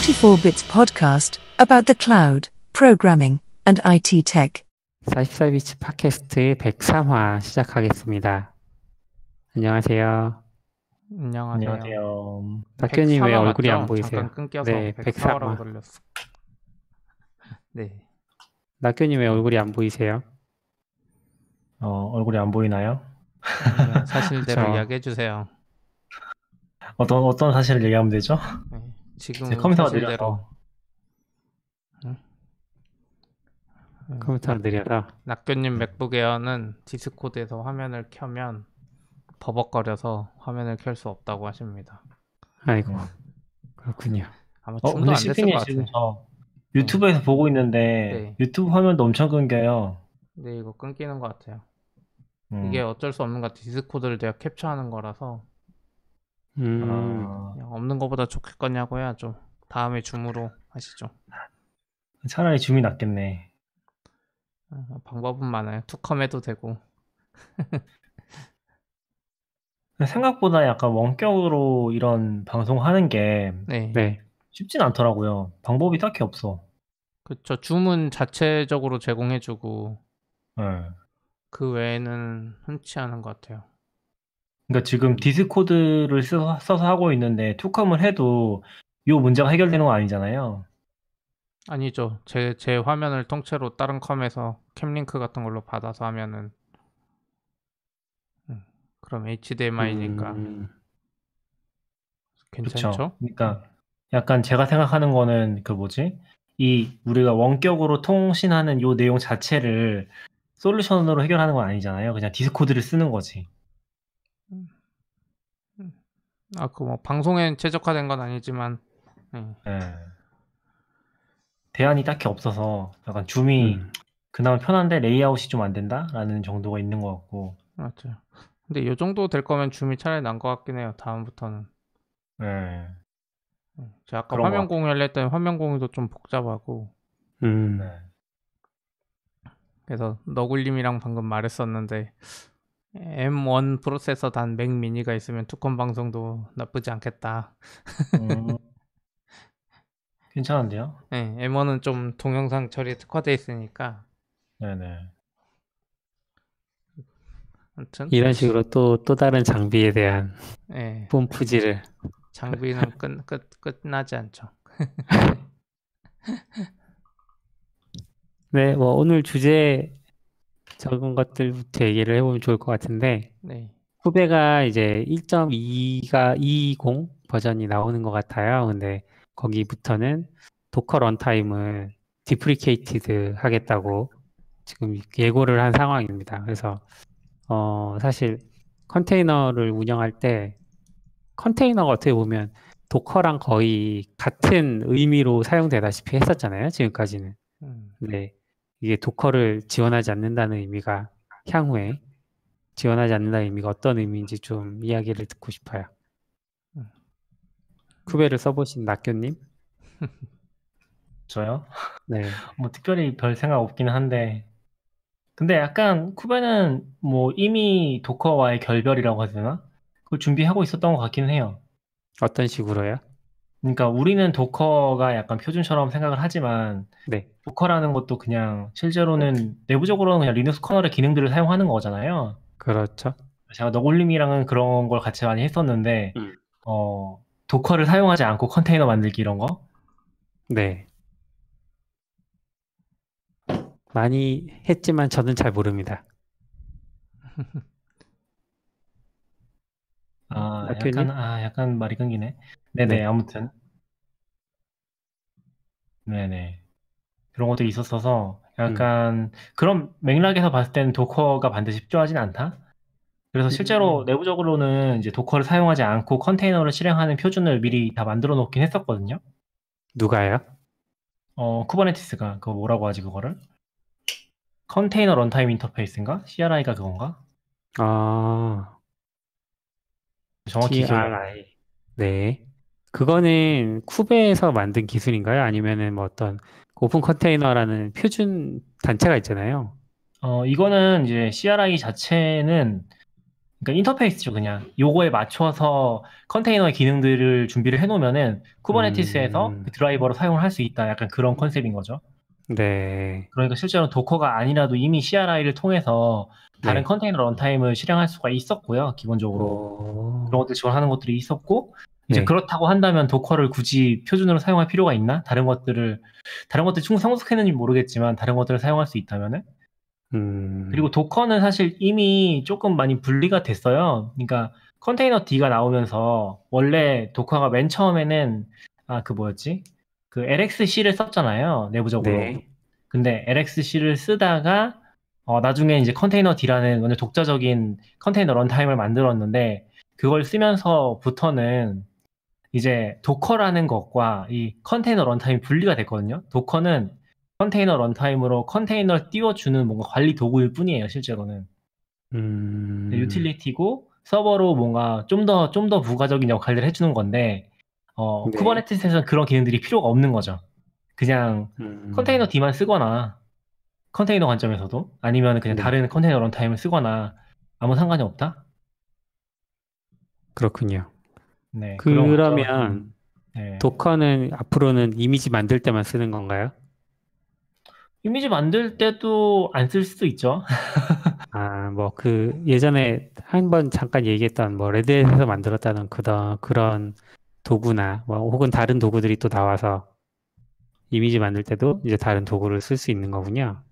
44 Bits podcast about the cloud, programming, and IT tech. 44비치 팟캐스트 103화 시작하겠습니다. 안녕하세요. 안녕하세요. 안녕하세요. 박현님 왜 104화 얼굴이 맞죠? 안 보이세요? 잠깐 끊겨서 네, 104화라고 104화. 들렸어. 네. 낙교님 왜 얼굴이 안 보이세요? 어, 얼굴이 안 보이나요? 네, 사실대로. 이야기해 주세요. 어떤 어떤 사실을 얘기하면 되죠? 네. 지금 제 컴퓨터가 느려서 컴퓨터를 느려서. 낙교님 맥북 에어는 디스코드에서 화면을 켜면 버벅거려서 화면을 켤 수 없다고 하십니다. 아이고, 음. 그렇군요. 아마 어, 근데 안 됐을 것 지금 같아요. 저 유튜브에서 보고 있는데 네. 유튜브 화면도 엄청 끊겨요. 네, 이거 끊기는 것 같아요. 음. 이게 어쩔 수 없는 것 같아요. 디스코드를 내가 캡처하는 거라서 음, 아, 그냥 없는 것보다 좋겠거냐고 해야죠. 다음에 줌으로 하시죠. 차라리 줌이 낫겠네. 어, 방법은 많아요. 투컴 해도 되고. 생각보다 약간 원격으로 이런 방송하는 게 네. 네. 쉽진 않더라고요. 방법이 딱히 없어. 그렇죠. 줌은 자체적으로 제공해주고 네. 그 외에는 흔치 않은 것 같아요. 그러니까 지금 디스코드를 써서, 써서 하고 있는데 투컴을 해도 이 문제가 해결되는 건 아니잖아요. 아니죠. 제, 제 화면을 통째로 다른 컴에서 캠링크 같은 걸로 받아서 하면은 음, 그럼 HDMI니까 음, 괜찮죠? 그쵸. 그러니까 약간 제가 생각하는 거는 그 뭐지? 이 우리가 원격으로 통신하는 요 내용 자체를 솔루션으로 해결하는 건 아니잖아요. 그냥 디스코드를 쓰는 거지. 아, 그 뭐 방송에 최적화된 건 아니지만 네. 예. 대안이 딱히 없어서 약간 줌이 음. 그나마 편한데 레이아웃이 좀 안 된다라는 정도가 있는 것 같고. 맞죠. 근데 이 정도 될 거면 줌이 차라리 난 것 같긴 해요. 다음부터는. 예. 음, 제가 아까 화면. 공유를 했더니 화면 공유도 좀 복잡하고 음, 네. 그래서 너굴님이랑 방금 말했었는데 M1 프로세서 단 맥 미니가 있으면 투컴 방송도 나쁘지 않겠다. 음. 괜찮은데요? 네, M1은 좀 동영상 처리에 특화돼 있으니까 네네. 아무튼 이런 식으로 또, 또 다른 장비에 대한 예, 뽐뿌질을. 장비는 끝, 끝, 끝나지 않죠. 네, 뭐 오늘 주제 적은 것들부터 얘기를 해보면 좋을 것 같은데, 네, 쿠베가 이제 1.2가 2.20 버전이 나오는 것 같아요. 근데 거기부터는 도커 runtime을 deprecated 하겠다고 지금 예고를 한 상황입니다. 그래서 어 사실 컨테이너를 운영할 때 컨테이너가 어떻게 보면 도커랑 거의 같은 의미로 사용되다시피 했었잖아요. 지금까지는. 음, 근데 이게 도커를 지원하지 않는다는 의미가 향후에 지원하지 않는다는 의미가 어떤 의미인지 좀 이야기를 듣고 싶어요. 음. 쿠베를 써보신 낙교님? 저요? 네. 뭐 특별히 별 생각 없긴 한데 근데 약간 쿠베는 뭐 이미 도커와의 결별이라고 해야 되나? 그걸 준비하고 있었던 것 같기는 해요. 어떤 식으로요? 그러니까 우리는 도커가 약간 표준처럼 생각을 하지만 네. 도커라는 것도 그냥 실제로는 내부적으로는 그냥 리눅스 kernel의 기능들을 사용하는 거잖아요. 그렇죠. 제가 너굴님이랑은 그런 걸 같이 많이 했었는데 음. 어 도커를 사용하지 않고 컨테이너 만들기 이런 거 네. 많이 했지만 저는 잘 모릅니다. 아? 약간 아 약간 말이 끊기네. 네네 네. 아무튼 네네 그런 것들이 있었어서 약간 그런 맥락에서 봤을 때는 도커가 반드시 필요하진 않다. 그래서 실제로 음. 내부적으로는 이제 도커를 사용하지 않고 컨테이너를 실행하는 표준을 미리 다 만들어 놓긴 했었거든요. 누가요? 어 쿠버네티스가 그거 뭐라고 하지 그거를? container runtime interface인가? CRI가 그건가? 아, 정확히 나. CRI. 네. 그거는 쿠베에서 만든 기술인가요? 아니면은 뭐 어떤 Open Container라는 표준 단체가 있잖아요. 어, 이거는 이제 CRI 자체는 그러니까 인터페이스죠, 그냥. 요거에 맞춰서 컨테이너의 기능들을 준비를 해놓으면은 쿠버네티스에서 음. 그 드라이버로 사용을 할 수 있다. 약간 그런 컨셉인 거죠. 네. 그러니까 실제로 도커가 아니라도 이미 CRI를 통해서 다른 네. 컨테이너 runtime을 실행할 수가 있었고요, 기본적으로. 오. 그런 것들 지원하는 것들이 있었고, 이제 네. 그렇다고 한다면 도커를 굳이 표준으로 사용할 필요가 있나? 다른 것들을, 다른 것들이 충분히 성숙했는지 모르겠지만, 다른 것들을 사용할 수 있다면은? 음. 그리고 도커는 사실 이미 조금 많이 분리가 됐어요. 그러니까 컨테이너 D가 나오면서 원래 도커가 맨 처음에는 아 그 뭐였지? 그 LXC를 썼잖아요. 내부적으로. 네. 근데 LXC를 쓰다가 어 나중에 이제 컨테이너 D라는 완전 독자적인 컨테이너 런타임을 만들었는데 그걸 쓰면서부터는 이제 도커라는 것과 이 컨테이너 runtime이 분리가 됐거든요. 도커는 컨테이너 runtime으로 컨테이너를 띄워주는 뭔가 관리 도구일 뿐이에요, 실제로는. 음. 유틸리티고 서버로 뭔가 좀 더 좀 더 부가적인 역할을 해주는 건데 어, 네. 쿠버네티스에서는 그런 기능들이 필요가 없는 거죠. 그냥 음. containerd만 쓰거나 컨테이너 관점에서도 아니면 그냥 네. 다른 컨테이너 runtime을 쓰거나 아무 상관이 없다. 그렇군요. 네. 그러면 네. 도커는 앞으로는 이미지 만들 때만 쓰는 건가요? 이미지 만들 때도 안 쓸 수도 있죠. 아, 뭐 그 예전에 한 번 잠깐 얘기했던 뭐 레드햇에서 만들었다는 그런 그런 도구나 뭐 혹은 다른 도구들이 또 나와서 이미지 만들 때도 이제 다른 도구를 쓸 수 있는 거군요.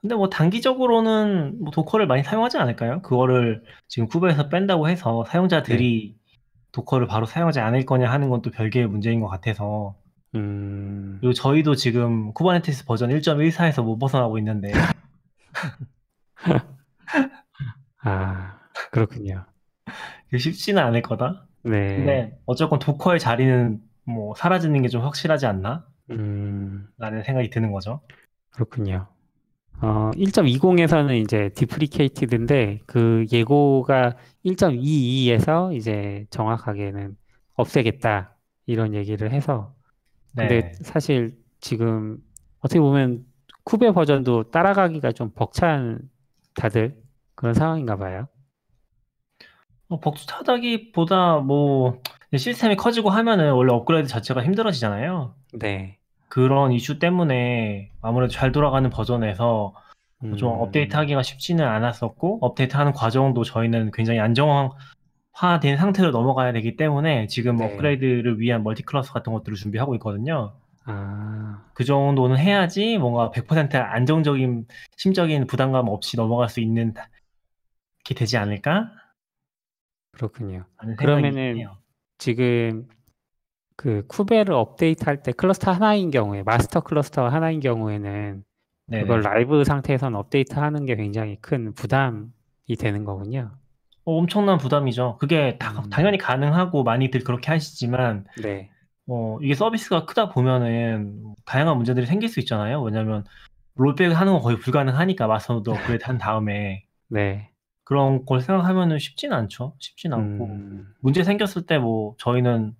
근데 뭐 단기적으로는 뭐 도커를 많이 사용하지 않을까요? 그거를 지금 쿠베에서 뺀다고 해서 사용자들이 도커를 바로 사용하지 않을 거냐 하는 건 또 별개의 문제인 것 같아서 음, 그리고 저희도 지금 쿠버네티스 버전 1.14에서 못 벗어나고 있는데 아, 그렇군요. 쉽지는 않을 거다. 네. 근데 어쨌건 도커의 자리는 뭐 사라지는 게 좀 확실하지 않나? 음, 라는 생각이 드는 거죠. 그렇군요. 어, 1.20에서는 이제 디프리케이티드인데 그 예고가 1.22에서 이제 정확하게는 없애겠다 이런 얘기를 해서 근데 네. 사실 지금 어떻게 보면 쿠베 버전도 따라가기가 좀 벅찬 다들 그런 상황인가 봐요. 어, 벅차다기보다 뭐 시스템이 커지고 하면은 원래 업그레이드 자체가 힘들어지잖아요. 네. 그런 이슈 때문에 아무래도 잘 돌아가는 버전에서 좀 음, 업데이트하기가 쉽지는 않았었고 업데이트하는 과정도 저희는 굉장히 안정화된 상태로 넘어가야 되기 때문에 지금 네. 업그레이드를 위한 멀티클러스 같은 것들을 준비하고 있거든요. 아, 그 정도는 해야지 뭔가 100% 안정적인 심적인 부담감 없이 넘어갈 수 있는 게 되지 않을까? 그렇군요. 그러면은 해요. 지금 그 쿠베를 업데이트할 때 클러스터 하나인 경우에 마스터 클러스터 하나인 경우에는 네네. 그걸 라이브 상태에서는 업데이트하는 게 굉장히 큰 부담이 되는 거군요. 어, 엄청난 부담이죠. 그게 다- 음. 당연히 가능하고 많이들 그렇게 하시지만 네. 어, 이게 서비스가 크다 보면은 다양한 문제들이 생길 수 있잖아요. 왜냐면 rollback 하는 건 거의 불가능하니까 마스터도 업그레이드 한 다음에 네. 그런 걸 생각하면은 쉽진 않죠. 쉽진 않고 음, 문제 생겼을 때 뭐 저희는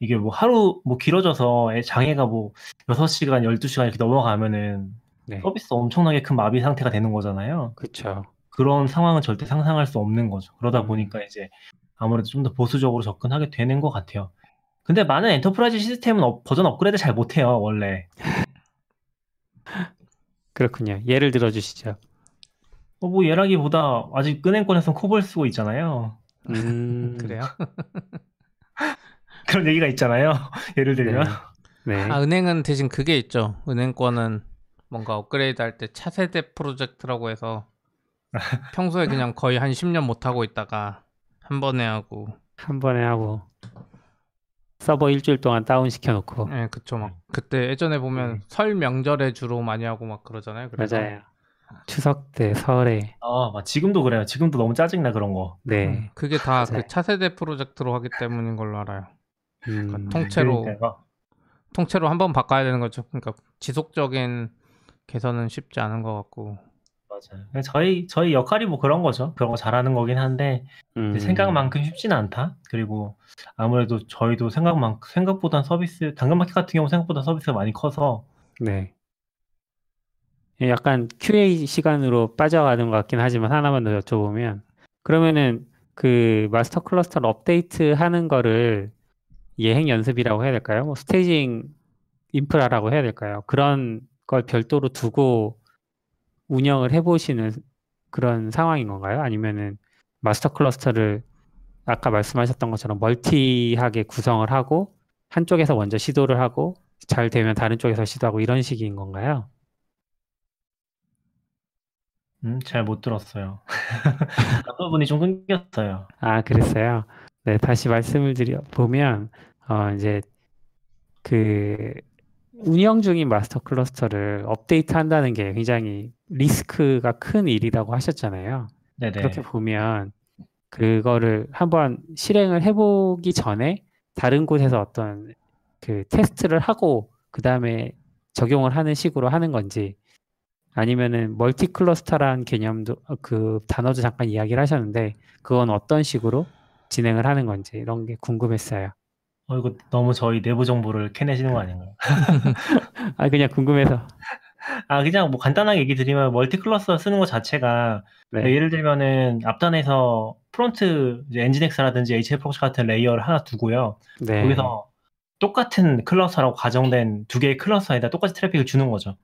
이게 뭐 하루 뭐 길어져서 애 장애가 뭐 6시간, 12시간 이렇게 넘어가면은 네. 서비스 엄청나게 큰 마비 상태가 되는 거잖아요. 그쵸. 그런 상황은 절대 상상할 수 없는 거죠. 그러다 음. 보니까 이제 아무래도 좀 더 보수적으로 접근하게 되는 것 같아요. 근데 많은 enterprise 시스템은 업- 버전 업그레이드 잘 못해요, 원래. 그렇군요. 예를 들어 주시죠. 어, 뭐 얘라기보다 아직 은행권에서는 코볼 쓰고 있잖아요. 음, 그래요? 그런 얘기가 있잖아요. 예를 들면. 네. 아, 은행은 대신 그게 있죠. 은행권은 뭔가 업그레이드 할 때 차세대 프로젝트라고 해서 평소에 그냥 거의 한 10년 못 하고 있다가 한 번에 하고 한 번에 하고 서버 일주일 동안 다운 시켜놓고 예, 그쵸 막 그때 예전에 보면 설 명절에 주로 많이 하고 막 그러잖아요. 그래서 맞아요. 추석 때 설에 아, 막 지금도 그래요. 지금도 너무 짜증나 그런 거. 네. 음, 그게 다 맞아요. 그 차세대 프로젝트로 하기 때문인 걸로 알아요. 음, 통째로 그러니까요. 통째로 한번 바꿔야 되는 거죠. 그러니까 지속적인 개선은 쉽지 않은 것 같고 맞아요. 저희 저희 역할이 뭐 그런 거죠. 그런 거 잘하는 거긴 한데 음, 생각만큼 쉽지는 않다. 그리고 아무래도 저희도 생각만 생각보다 서비스 당근마켓 같은 경우 생각보다 서비스가 많이 커서 네. 예, 약간 QA 시간으로 빠져가는 것 같긴 하지만 하나만 더 여쭤보면 그러면은 그 마스터 cluster를 업데이트 하는 거를 예행 연습이라고 해야 될까요? 뭐 staging 인프라라고 해야 될까요? 그런 걸 별도로 두고 운영을 해보시는 그런 상황인 건가요? 아니면은 마스터 클러스터를 아까 말씀하셨던 것처럼 멀티하게 구성을 하고 한쪽에서 먼저 시도를 하고 잘 되면 다른 쪽에서 시도하고 이런 식인 건가요? 음, 잘 못 들었어요. 어떤 분이 좀 끊겼어요. 아, 그랬어요. 네, 다시 말씀을 드려 보면 어 이제 그 운영 중인 마스터 클러스터를 업데이트 한다는 게 굉장히 리스크가 큰 일이라고 하셨잖아요. 네네. 그렇게 보면 그거를 한번 실행을 해보기 전에 다른 곳에서 어떤 그 테스트를 하고 그 다음에 적용을 하는 식으로 하는 건지 아니면은 멀티 클러스터란 개념도 어, 그 단어도 잠깐 이야기를 하셨는데 그건 어떤 식으로 진행을 하는 건지 이런 게 궁금했어요. 어, 이거 너무 저희 내부 정보를 캐내시는 거 아닌가요? 아 그냥 궁금해서. 아, 그냥 뭐 간단하게 얘기 드리면 multi cluster 쓰는 것 자체가 네. 예를 들면은 앞단에서 프론트 엔진엑스라든지 HFX 같은 레이어를 하나 두고요. 네. 거기서 똑같은 cluster라고 가정된 두 개의 cluster에다 똑같이 traffic을 주는 거죠.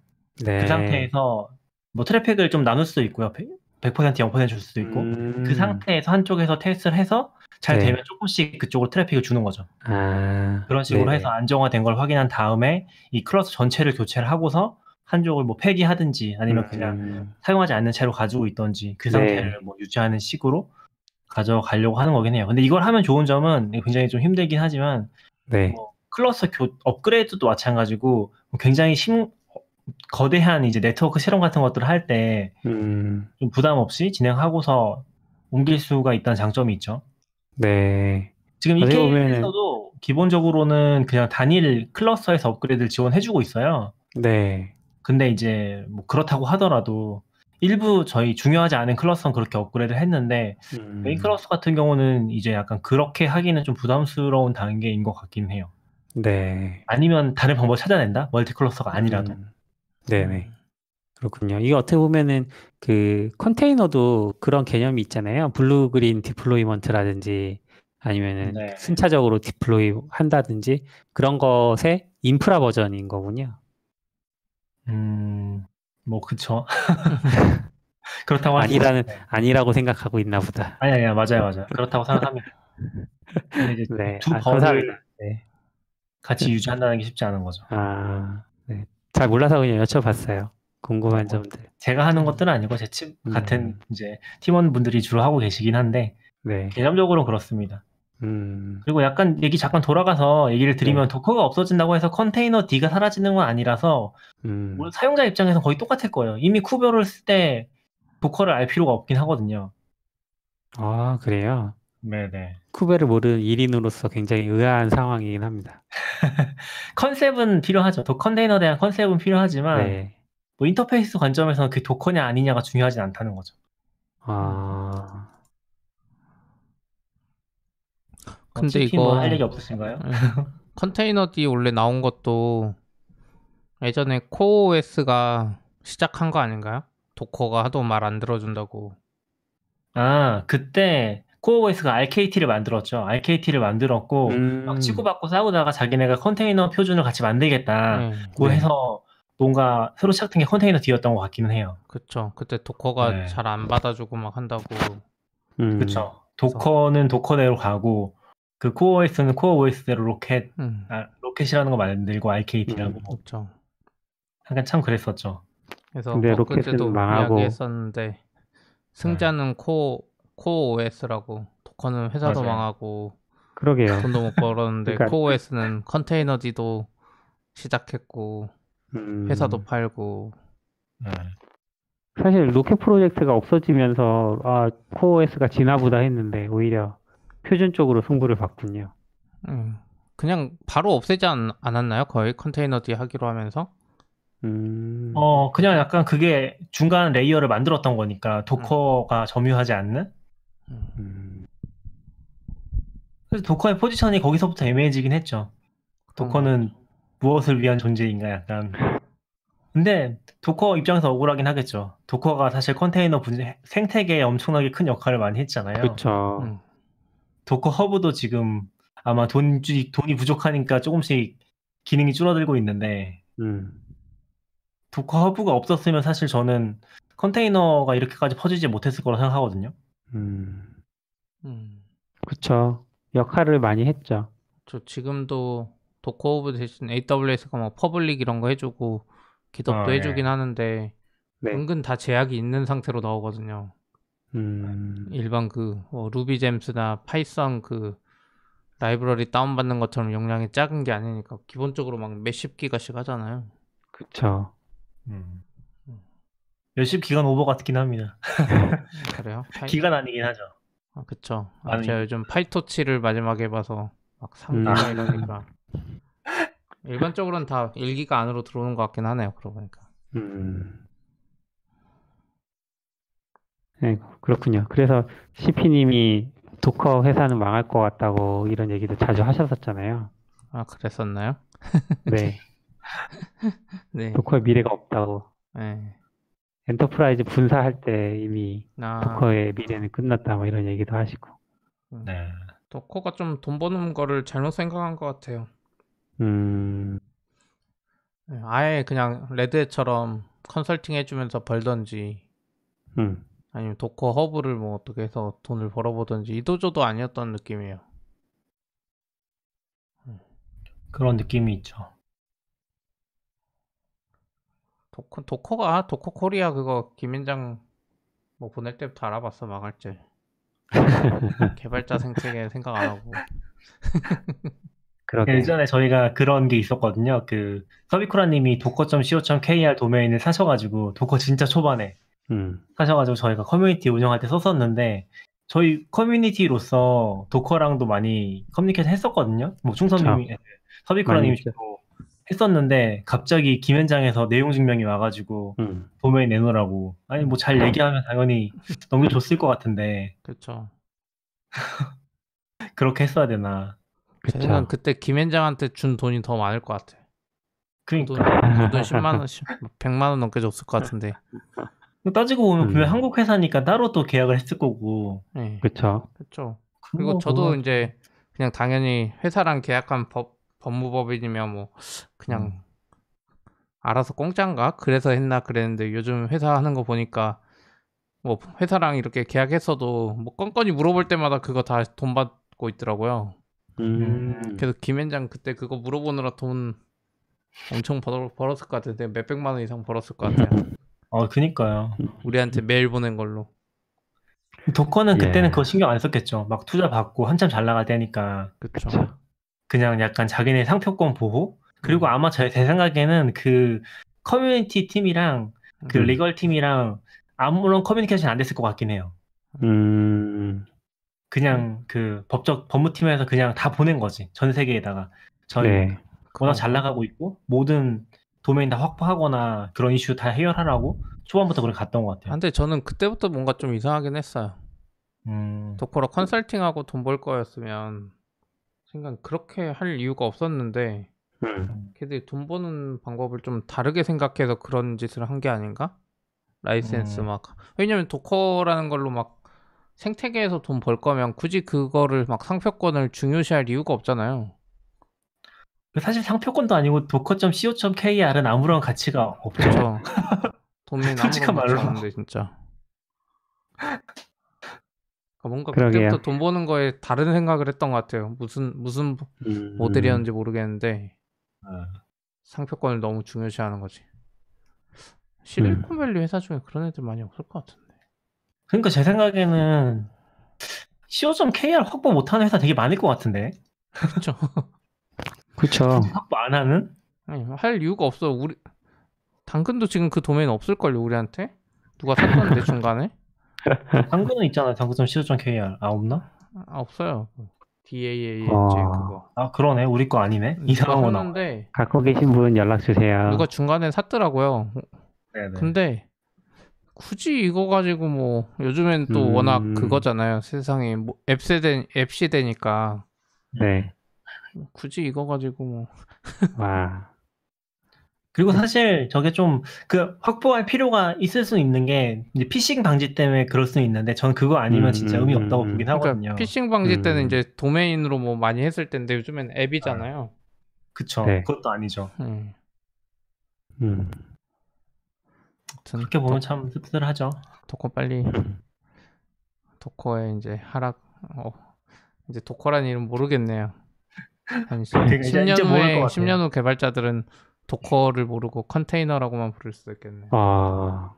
네. 그 상태에서 뭐 traffic을 좀 나눌 수도 있고요. 100% 0%줄 수도 있고. 음, 그 상태에서 한쪽에서 테스트를 해서 잘 네. 되면 조금씩 그쪽으로 traffic을 주는 거죠. 아, 그런 식으로 네네. 해서 안정화된 걸 확인한 다음에 이 클러스 전체를 교체를 하고서 한쪽을 뭐 폐기하든지 아니면 그냥 음, 사용하지 않는 채로 가지고 있던지 그 네. 상태를 뭐 유지하는 식으로 가져가려고 하는 거긴 해요. 근데 이걸 하면 좋은 점은 굉장히 좀 힘들긴 하지만 네. 뭐 클러스터 교, 업그레이드도 마찬가지고 뭐 굉장히 심, 거대한 이제 네트워크 실험 같은 것들을 할 때좀 음, 부담 없이 진행하고서 옮길 수가 있다는 장점이 있죠. 네. 지금 이 어떻게 보면은- 기본적으로는 그냥 단일 클러스터에서 업그레이드를 지원해주고 있어요. 네. 근데 이제 뭐 그렇다고 하더라도 일부 저희 중요하지 않은 cluster는 그렇게 업그레이드를 했는데 음, main cluster 같은 경우는 이제 약간 그렇게 하기는 좀 부담스러운 단계인 것 같긴 해요. 네. 아니면 다른 방법을 찾아낸다? multi cluster가 아니라도. 음, 네네. 그렇군요. 이거 어떻게 보면은 그 컨테이너도 그런 개념이 있잖아요. blue green deployment라든지 아니면은 네. 순차적으로 deploy 한다든지 그런 것의 인프라 버전인 거군요. 음, 뭐 그쵸. 그렇다고 아니라는 있어요. 아니라고 생각하고 있나 보다. 아니 아니야 맞아요 맞아요. 그렇다고 생각합니다. 근데 이제 네. 두 아, 번을 감사합니다. 네. 같이 유지한다는 게 쉽지 않은 거죠. 아, 네. 잘 몰라서 그냥 여쭤봤어요. 궁금한 어, 점들. 제가 하는 것들은 아니고 제 친, 음. 같은 이제 팀원분들이 주로 하고 계시긴 한데 네. 개념적으로는 그렇습니다. 음, 그리고 약간 얘기 잠깐 돌아가서 얘기를 드리면 도커가 없어진다고 해서 컨테이너 D가 사라지는 건 아니라서 음, 뭐 사용자 입장에서 거의 똑같을 거예요. 이미 쿠버를 쓸 때 도커를 알 필요가 없긴 하거든요. 아, 그래요. 네네. 쿠베를 모르는 1인으로서 굉장히 의아한 상황이긴 합니다. 컨셉은 필요하죠. 도 컨테이너에 대한 컨셉은 필요하지만 네. 뭐 인터페이스 관점에서는 그게 도커냐 아니냐가 중요하진 않다는 거죠. 아, 근데 어차피 뭐 이거 할 얘기 없으신가요? 컨테이너 D 원래 나온 것도 예전에 코OS가 시작한 거 아닌가요? 도커가 하도 말 안 들어준다고. 아 그때 코어OS가 RKT를 만들었죠. RKT를 만들었고 음, 막 치고받고 싸우다가 자기네가 컨테이너 표준을 같이 만들겠다. 네, 고 네. 해서 뭔가 새로 시작된 게 containerd였던 것 같기는 해요. 그쵸. 그때 Docker가 네. 잘 안 받아주고 막 한다고. 음, 그쵸. Docker는 Docker대로 가고 그 CoreOS는 CoreOS대로 Rocket 음, 아, Rocket이라는 거 만들고 RKT라고 음. 그쵸. 약간 참 그랬었죠. 그래서 근데 뭐 Rocket은 그때도 망하고. 이야기했었는데 승자는 코 CoreOS라고 Docker는 회사도 맞아요. 망하고 그러게요. 돈도 못 벌었는데 그러니까- CoreOS는 containerd도 시작했고 음, 회사도 팔고. 네. 사실 Rocket 프로젝트가 없어지면서 아, CoreOS가 지나보다 했는데 오히려 표준 쪽으로 승부를 봤군요. 음, 그냥 바로 없애지 않, 않았나요? 거의 containerd 하기로 하면서? 음, 어 그냥 약간 그게 중간 layer를 만들었던 거니까 도커가 점유하지 않는? 음, 음, 그래서 Docker의 포지션이 거기서부터 애매해지긴 했죠. Docker는 무엇을 위한 존재인가 약간 근데 Docker 입장에서 억울하긴 하겠죠. Docker가 사실 컨테이너 분- 생태계에 엄청나게 큰 역할을 많이 했잖아요. 그렇죠. 음. Docker Hub도 지금 아마 돈, 주- 돈이 부족하니까 조금씩 기능이 줄어들고 있는데 음. Docker Hub가 없었으면 사실 저는 컨테이너가 이렇게까지 퍼지지 못했을 거라 생각하거든요. 음. 음. 그쵸. 역할을 많이 했죠. 저 지금도 Docker Hub 대신 AWS가 뭐 public 이런 거 해주고 GitHub도 아, 예. 해주긴 하는데 네. 은근 다 제약이 있는 상태로 나오거든요. 음. 일반 그 뭐, RubyGems나 Python 그 라이브러리 다운받는 것처럼 용량이 작은 게 아니니까 기본적으로 막 몇십 기가씩 하잖아요. 그쵸. 음. 몇십 기가는 오버 같긴 합니다. 그래요? 파이... 기가는 아니긴 하죠. 아, 그쵸. 아, 아니. 제가 요즘 PyTorch를 마지막에 봐서 막 음. 3기가 이러니까 일반적으로는 다 1기가 안으로 들어오는 것 같긴 하네요. 그러고 보니까. 음. 네, 그렇군요. 그래서 CP님이 Docker 회사는 망할 것 같다고 이런 얘기도 자주 하셨었잖아요. 아, 그랬었나요? 네. 네. Docker의 미래가 없다고. 네. enterprise 분사할 때 이미 아, Docker의 미래는 끝났다 뭐 이런 얘기도 하시고. 네. Docker가 좀 돈 버는 거를 잘못 생각한 것 같아요. 음. 네, 아예 그냥 Red Hat처럼 컨설팅 해주면서 벌던지 음. 아니면 Docker Hub를 뭐 어떻게 해서 돈을 벌어보던지 이도저도 아니었던 느낌이에요. 그런 느낌이 있죠. 도커, 도커가 도커 코리아 그거 김현장 뭐 보낼 때부터 알아봤어 망할 줄. 개발자 생태계 생각 안 하고. 그러게. 예전에 저희가 그런 게 있었거든요. 그 subicura님이 docker.co.kr 도메인을 사셔가지고 Docker 진짜 초반에 음. 사셔가지고 저희가 커뮤니티 운영할 때 썼었는데 저희 커뮤니티로서 Docker랑도 많이 커뮤니케이션 했었거든요. 뭐 충선님이 서비쿠라님이. 주로 했었는데 갑자기 김현장에서 내용 증명이 와가지고 음. 도메인 내놓으라고 아니 뭐 잘 얘기하면 당연히 넘겨줬을 것 같은데 그렇죠. 그렇게 했어야 되나 제 그쵸. 그때 김현장한테 준 돈이 더 많을 것 같아. 돈, 그러니까 돈 10만 원, 10, 100만 원 넘게 줬을 것 같은데. 따지고 보면 분명 음. 한국 회사니까 따로 또 계약을 했을 거고 네. 그쵸. 그렇죠. 그리고 저도 보면 이제 그냥 당연히 회사랑 계약한 법 법무법인이면 뭐 그냥 음. 알아서 공짜인가 그래서 했나 그랬는데 요즘 회사 하는 거 보니까 뭐 회사랑 이렇게 계약했어도 뭐 건건이 물어볼 때마다 그거 다 돈 받고 있더라고요. 음. 그래서 김현장 그때 그거 물어보느라 돈 엄청 벌, 벌었을 것 같은데 몇 백만 원 이상 벌었을 것 같아요. 어 그니까요 우리한테 메일 보낸 걸로. Docker는 예. 그때는 그거 신경 안 썼겠죠 막 투자 받고 한참 잘 나갈 때니까 그렇죠. 그냥 약간 자기네 상표권 보호 그리고 아마 제, 제 생각에는 그 커뮤니티 팀이랑 그 음. legal 팀이랑 아무런 커뮤니케이션 안 됐을 것 같긴 해요 음. 그냥 그 법적 법무팀에서 그냥 다 보낸 거지 전 세계에다가 저희 네. 워낙 잘 나가고 있고 모든 도메인 다 확보하거나 그런 이슈 다 해결하라고 초반부터 그렇게 갔던 것 아, 같아요. 근데 저는 그때부터 뭔가 좀 이상하긴 했어요. 음, Docker로 컨설팅하고 돈 벌 거였으면 생각 그렇게 할 이유가 없었는데 음. 걔들이 돈 버는 방법을 좀 다르게 생각해서 그런 짓을 한 게 아닌가? 라이센스 음. 막 왜냐면 Docker라는 걸로 막 생태계에서 돈 벌 거면 굳이 그거를 막 상표권을 중요시할 이유가 없잖아요. 사실 상표권도 아니고 docker.co.kr은 아무런 가치가 없죠. 그렇죠. 돈이 솔직한 아무런 가치 말로. 없는데 진짜. 그러니까 뭔가 그러게요. 그때부터 돈 버는 거에 다른 생각을 했던 것 같아요. 무슨 무슨 음. 모델이었는지 모르겠는데 어. 상표권을 너무 중요시하는 거지. 음. 실리콘밸리 회사 중에 그런 애들 많이 없을 것 같은데. 그러니까 제 생각에는 co.kr 확보 못하는 회사 되게 많을 것 같은데 그렇죠. 그쵸. 확보 안 하는? 아니, 할 이유가 없어. 우리 당근도 지금 그 도메인 없을 걸요 우리한테. 누가 샀던데 중간에? 당근은 있잖아요. 당근.co.kr 아 없나? 아, 없어요. DAAG 어. 그거. 아 그러네. 우리 거 아니네. 나와. 샀는데 갖고 계신 분 연락 주세요. 누가 중간에 샀더라고요. 네네. 근데 굳이 이거 가지고 뭐 요즘엔 또 음. 워낙 그거잖아요. 세상에 뭐앱 세대 앱 시대니까 네. 굳이 이거 가지고 뭐 와. 그리고 사실 저게 좀 그 확보할 필요가 있을 수 있는 게 이제 피싱 방지 때문에 그럴 수 있는데 전 그거 아니면 진짜 음, 의미 음, 없다고 음. 보긴 그러니까 하거든요. 피싱 방지 때는 음. 이제 도메인으로 뭐 많이 했을 텐데 요즘엔 앱이잖아요. 그쵸. 네. 그것도 아니죠. 음. 음. 아무튼 그렇게 보면 도, 참 씁쓸하죠. Docker 빨리 Docker의 이제 하락 어, 이제 Docker라는 이름 모르겠네요. 한 10, 그러니까 이제- 10년 이제 모를 후에 것 같아요. 10년 후 개발자들은 Docker를 모르고 컨테이너라고만 부를 수도 있겠네요. 아,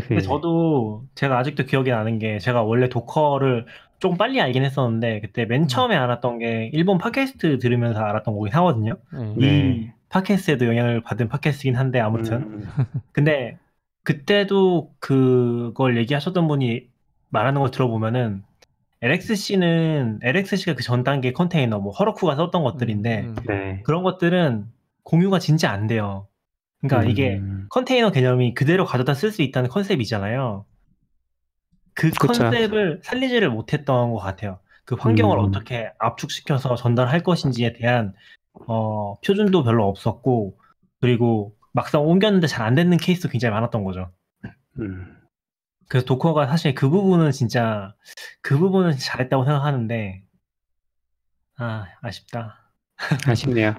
수 근데. 저도 제가 아직도 기억이 나는 게 제가 원래 Docker를 좀 빨리 알긴 했었는데 그때 음. 맨 처음에 알았던 게 일본 팟캐스트 들으면서 알았던 거긴 하거든요. 네. 네. 이 팟캐스트에도 영향을 받은 팟캐스트긴 한데 아무튼 음, 근데 그때도 그걸 얘기하셨던 분이 말하는 걸 들어보면은 LXC는 LXC가 그 전 단계 컨테이너 뭐 Heroku가 썼던 것들인데 음, 음. 네. 그런 것들은 공유가 진짜 안 돼요. 그러니까 이게 음, 컨테이너 개념이 그대로 가져다 쓸 수 있다는 컨셉이잖아요. 그 그쵸. 컨셉을 살리지를 못했던 것 같아요. 그 환경을 음. 어떻게 압축시켜서 전달할 것인지에 대한 어, 표준도 별로 없었고 그리고 막상 옮겼는데 잘 안 되는 케이스도 굉장히 많았던 거죠. 음. 그래서 도커가 사실 그 부분은 진짜 그 부분은 잘했다고 생각하는데 아 아쉽다. 아쉽네요.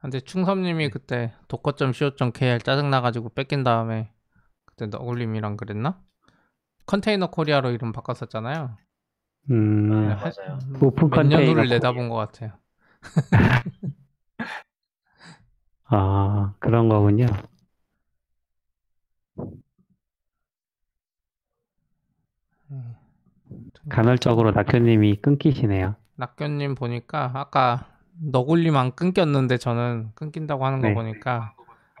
근데 충섭님이 그때 도커.co.kr 짜증 나가지고 뺏긴 다음에 그때 너굴님이랑 그랬나? 컨테이너 코리아로 이름 바꿨었잖아요. 음, 네, 하- 맞아요. 오픈 몇년 컨테이너 후를 내다본 것 같아요. 아, 그런 거군요. 음. 간헐적으로 낙교님이 끊기시네요. 낙견님 보니까 아까 너굴님 안 끊겼는데 저는 끊긴다고 하는 거 네. 보니까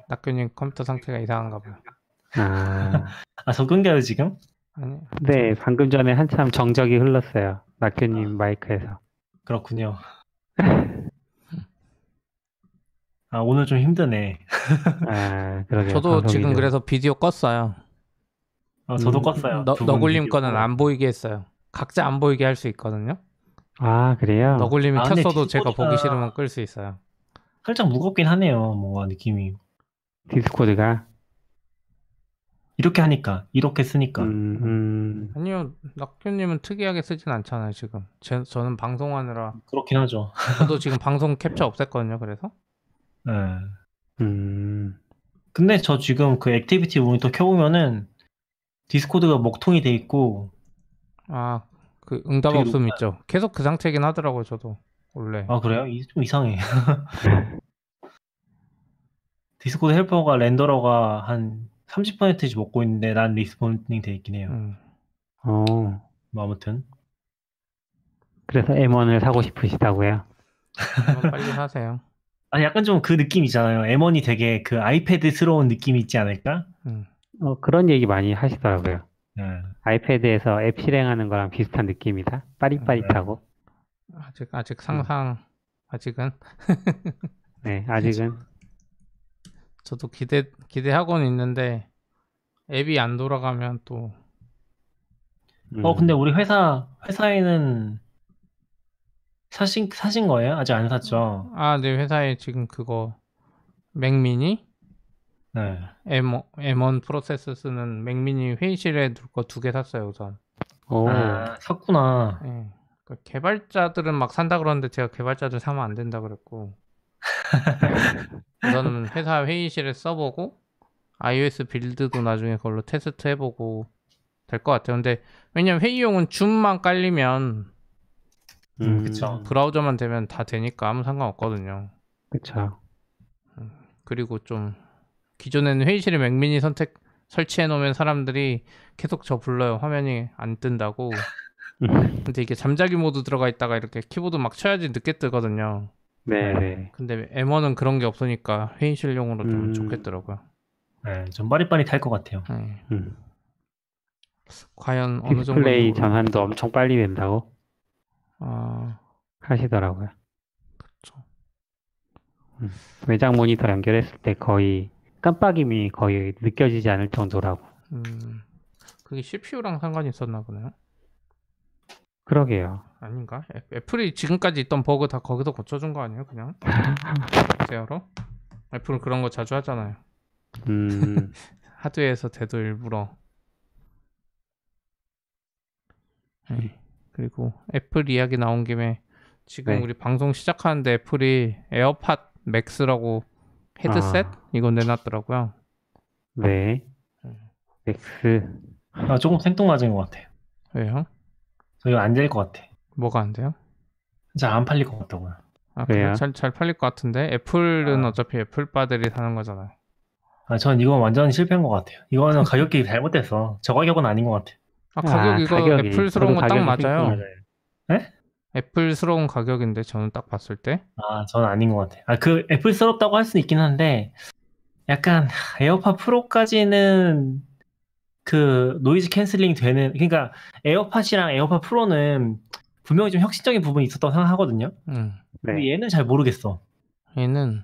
낙견님 컴퓨터 상태가 이상한가 봐요. 아, 아 저 끊겨요 지금? 아니 네, 방금 전에 한참 정적이 흘렀어요. 낙교님 마이크에서. 그렇군요. 아 오늘 좀 힘드네. 아, 그러게요. 저도 방송이 지금 좀- 그래서 비디오 껐어요. 어, 저도 음, 껐어요. 너, 두 분 너굴님 비디오 거는. 안 보이게 했어요. 각자 안 보이게 할 수 있거든요. 아, 그래요? 너굴님이 아, 근데 켰어도 제가 디스코드가- 보기 싫으면 끌 수 있어요. 살짝 무겁긴 하네요. 뭔가 느낌이 Discord가. 이렇게 하니까 이렇게 쓰니까 음, 음, 아니요, 낙견님은 특이하게 쓰진 않잖아요 지금. 제, 저는 방송하느라 그렇긴 하죠. 저도 지금 방송 캡처 없앴거든요. 그래서 네. 음, 근데 저 지금 그 Activity Monitor 켜보면은 Discord가 먹통이 돼 있고 아 그 응답 되게 없음 높아요. 있죠. 계속 그 상태긴 하더라고요. 저도 원래. 아 그래요? 이- 좀 이상해. Discord Helper가 Renderer가 한 30%씩 먹고 있는데 not responding 돼 있긴 해요. 음. 어, 뭐 아무튼 그래서 M1을 사고 싶으시다고요? 한번 빨리 사세요. 아 약간 좀 그 느낌 있잖아요. M1이 되게 그 iPad스러운 느낌이 있지 않을까? 음. 어, 그런 얘기 많이 하시더라고요. 네. iPad에서 앱 실행하는 거랑 비슷한 느낌이다. 빠릿빠릿하고. 아직 아직 상상 아직은 네, 아직은. 저도 기대 기대하고는 있는데 앱이 안 돌아가면 또 음, 어 근데 우리 회사 회사에는 사신 사신 거예요? 아직 안 샀죠? 아, 네 회사에 지금 그거 맥미니 네. M M1 프로세서 쓰는 맥미니 회의실에 둘 거 두 개 샀어요 우선. 오, 아 샀구나. 예. 그 개발자들은 막 산다 그러는데 제가 개발자들 사면 안 된다 그랬고 우선은 회사 회의실에 써보고 iOS 빌드도 나중에 그걸로 테스트 해보고 될 것 같아요. 근데 왜냐면 회의용은 줌만 깔리면 음, 그쵸. 브라우저만 되면 다 되니까 아무 상관없거든요. 그쵸. 그리고 좀 기존에는 회의실에 맥미니 선택 설치해 놓으면 사람들이 계속 저 불러요. 화면이 안 뜬다고. 음, 근데 이게 잠자기 모드 들어가 있다가 이렇게 키보드 막 쳐야지 늦게 뜨거든요. 네네. 근데 M1은 그런 게 없으니까 회의실용으로 좀 음. 좋겠더라고요. 네, 좀 빠릿빠릿할 것 같아요. 예. 음. 과연 어느 정도 디스플레이 전환도 엄청 빨리 된다고 아, 하시더라고요. 그쵸. 음, 외장 모니터 연결했을 때 거의 깜빡임이 거의 느껴지지 않을 정도라고. 음, 그게 CPU랑 상관이 있었나 보네요. 그러게요. 아닌가? 애- 애플이 지금까지 있던 버그 다 거기서 고쳐준 거 아니에요? 그냥 제어로? 애플은 그런 거 자주 하잖아요. 음, 하드웨어에서 대도 일부러. 네. 그리고 애플 이야기 나온 김에 지금 네. 우리 방송 시작하는데 Apple이 AirPods Max라고 헤드셋 아. 이거 내놨더라고요. 네. 음. X. 아, 조금 생뚱맞은 것 같아요. 왜요? 저 이거 안될 것 같아. 뭐가 안 돼요? 잘 안 팔릴 것 같다고요. 아, 왜요? 그래? 잘, 잘 팔릴 것 같은데 Apple은 아. 어차피 Apple빠들이 사는 거잖아요. 아, 전 이건 완전히 실패한 것 같아요. 이거는 가격이 잘못됐어. 저 가격은 아닌 것 같아요. 아 가격 이거 가격이. Apple스러운 저도 거 딱 가격이 맞아요. 생각나요. Apple스러운 가격인데 저는 딱 봤을 때 아, 저는 아닌 것 같아요. 아, 그 Apple스럽다고 할 수는 있긴 한데, 약간 AirPods Pro까지는 그 noise canceling 되는, 그러니까 AirPods이랑 AirPods Pro는 분명히 좀 혁신적인 부분이 있었다고 생각하거든요. 음. 근데 네. 얘는 잘 모르겠어. 얘는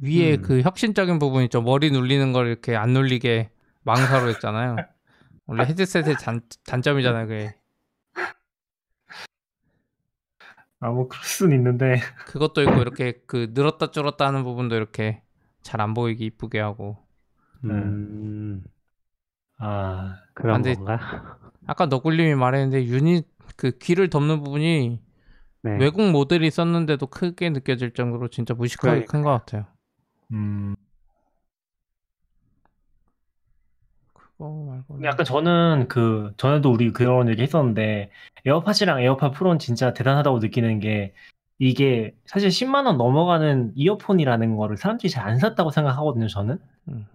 위에 음. 그 혁신적인 부분 있죠. 머리 눌리는 걸 이렇게 안 눌리게 망사로 했잖아요. 원래 헤드셋의 단, 단점이잖아요. 그게 아, 뭐 그럴 수는 있는데. 그것도 있고 이렇게 그 늘었다 줄었다 하는 부분도 이렇게 잘 안 보이게 이쁘게 하고 음, 아, 그런 안 돼. 건가? 아까 너굴님이 말했는데 유닛 그 귀를 덮는 부분이 네. 외국 모델이 썼는데도 크게 느껴질 정도로 진짜 무식하게 큰 것 같아요. 음. 그거 말고 근데 약간 저는 그, 전에도 우리 그런 얘기 했었는데, AirPods이랑 AirPods Pro는 진짜 대단하다고 느끼는 게, 이게 사실 10만 원 넘어가는 이어폰이라는 거를 사람들이 잘 안 샀다고 생각하거든요, 저는.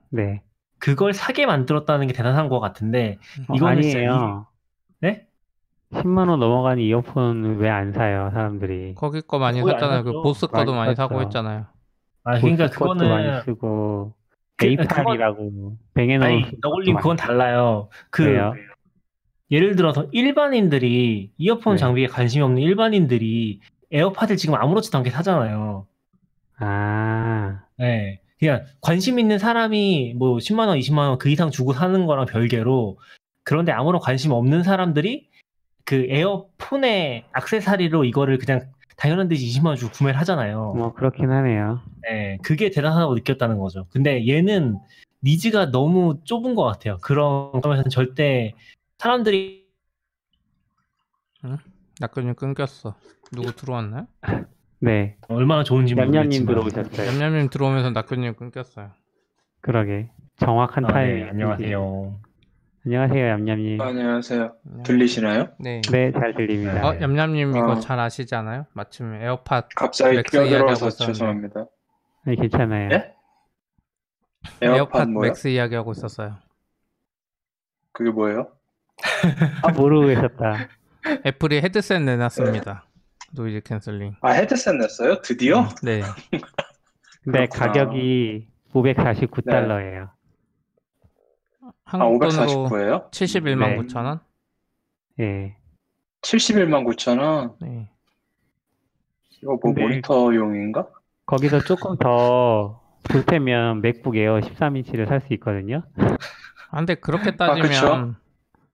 네. 그걸 사게 만들었다는 게 대단한 것 같은데, 어, 이거는 진짜 아니에요. 네? 10만 원 넘어가는 이어폰을 왜안 사요, 사람들이? 거기 거 많이 안 샀잖아요. 그 샀죠. Bose 거도 많이 많이 사고 샀죠. 했잖아요. 아, 그러니까 그거는, 많이 쓰고 그- A8이라고 뱅에놓은 아니, 너굴님 그건 달라요. 그, 왜요? 예를 들어서 일반인들이, 이어폰 네. 장비에 관심이 없는 일반인들이 에어팟을 지금 아무렇지도 않게 사잖아요. 아, 네. 그냥 관심 있는 사람이 뭐 10만 원, 20만 원 그 이상 주고 사는 거랑 별개로 그런데 아무런 관심 없는 사람들이 그 iPhone의 액세서리로 이거를 그냥 당연한 듯이 20만 원 주고 구매를 하잖아요. 뭐 그렇긴 하네요. 네. 그게 대단하다고 느꼈다는 거죠. 근데 얘는 needs가 너무 좁은 것 같아요. 그런 점에서는 절대 사람들이 낙근님 끊겼어. 누구 들어왔나요? 네, 얼마나 좋은지 모르겠지만. 들어오셨어요. 냠냠님 들어오면서 낙근님 끊겼어요. 그러게 정확한 아, 타임. 네, 안녕하세요. 안녕하세요, 얌얌님. 안녕하세요. 들리시나요? 네. 네, 잘 들립니다. 어, 얌얌님 이거 어. 잘 아시지 않아요? 마침 AirPods 갑자기 Max 이야기하고 끼어들어서 있었는데. 죄송합니다. 네, 괜찮아요. 예? AirPods, AirPods 뭐요? Max 이야기하고 있었어요. 그게 뭐예요? 아, 모르고 계셨다. Apple이 헤드셋 내놨습니다. noise canceling. 아 헤드셋 냈어요? 드디어? 네. 근데 그렇구나. 가격이 549달러예요. 아 한국 돈으로 549예요? 71만 네. 9천 원? 예. 71만 9천 원. 네. 이거 뭐 근데- 모니터용인가? 거기서 조금 더 보태면 MacBook Air 13인치를 살 수 있거든요. 아, 근데 그렇게 아, 따지면 그쵸?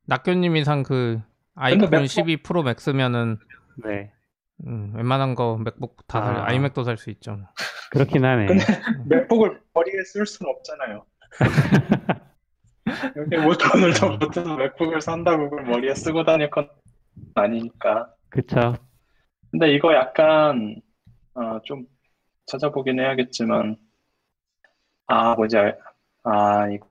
낙교님이 산 그 iPhone MacBook- 12 Pro Max면은 네. 음, 웬만한 거 MacBook 다 살, 아. iMac도 살 수 있죠. 그렇긴 하네. 근데- 맥북을 머리에 쓸 수는 없잖아요. 여기 뭐 돈을 더 보태서 맥북을 산다고 그걸 머리에 쓰고 다닐 건 아니니까. 그쵸. 근데 이거 약간 어, 좀 찾아보긴 해야겠지만 아 뭐지 알- 아 이거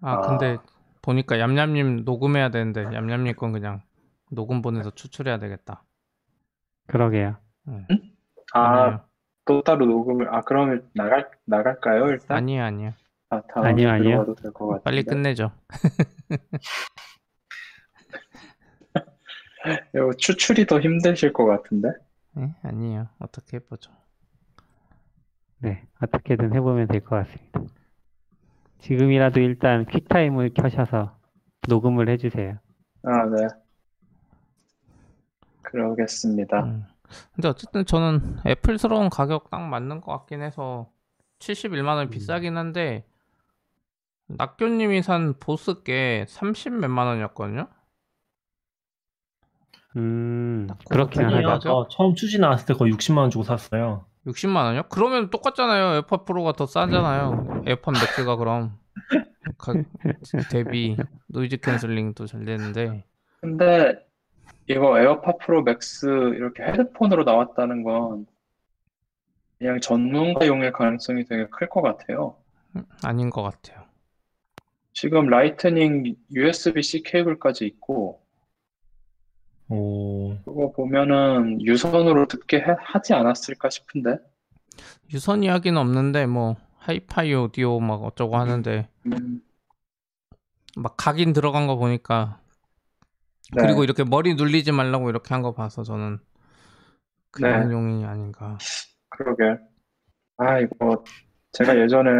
아, 아. 근데 보니까 얌얌님 녹음해야 되는데 얌얌님 건 그냥 녹음 보내서 추출해야 되겠다. 그러게요. 음. 아 또 따로 녹음을 아 그러면 나갈 나갈까요 일단 아니에요, 아니에요. 아, 다음에 아니요, 아니요. 들어가도 될 것 같은데 빨리 끝내죠. 이거 추출이 더 힘드실 것 같은데 네? 아니에요. 어떻게 해보죠. 네. 어떻게든 해보면 될 것 같습니다. 지금이라도 일단 퀵타임을 켜셔서 녹음을 해주세요. 아 네 그러겠습니다 음. 근데 어쨌든 저는 애플스러운 가격 딱 맞는 것 같긴 해서 71만 원 비싸긴 한데 낙교님이 산 보스 게30 몇만 원이었거든요. 음, 딱 그렇긴 하죠. 저 처음 추진 나왔을 때 거의 60만 원 주고 샀어요. 60만 원이요? 그러면 똑같잖아요. 에어팟 프로가 더 싸잖아요. 에어팟 맥스가 그럼 가- 대비 noise canceling도 잘 되는데 근데 이거 에어팟 프로 맥스 이렇게 헤드폰으로 나왔다는 건 그냥 전문가용일 가능성이 되게 클 것 같아요. 음, 아닌 것 같아요. 지금 라이트닝 USB-C 케이블까지 있고 오, 그거 보면은 유선으로 듣게 해- 하지 않았을까 싶은데 유선 이야기는 없는데 뭐 하이파이 오디오 막 어쩌고 하는데 음, 막 각인 들어간 거 보니까 네. 그리고 이렇게 머리 눌리지 말라고 이렇게 한 거 봐서 저는 그런 네. 용이 아닌가. 그러게. 아, 이거 제가 예전에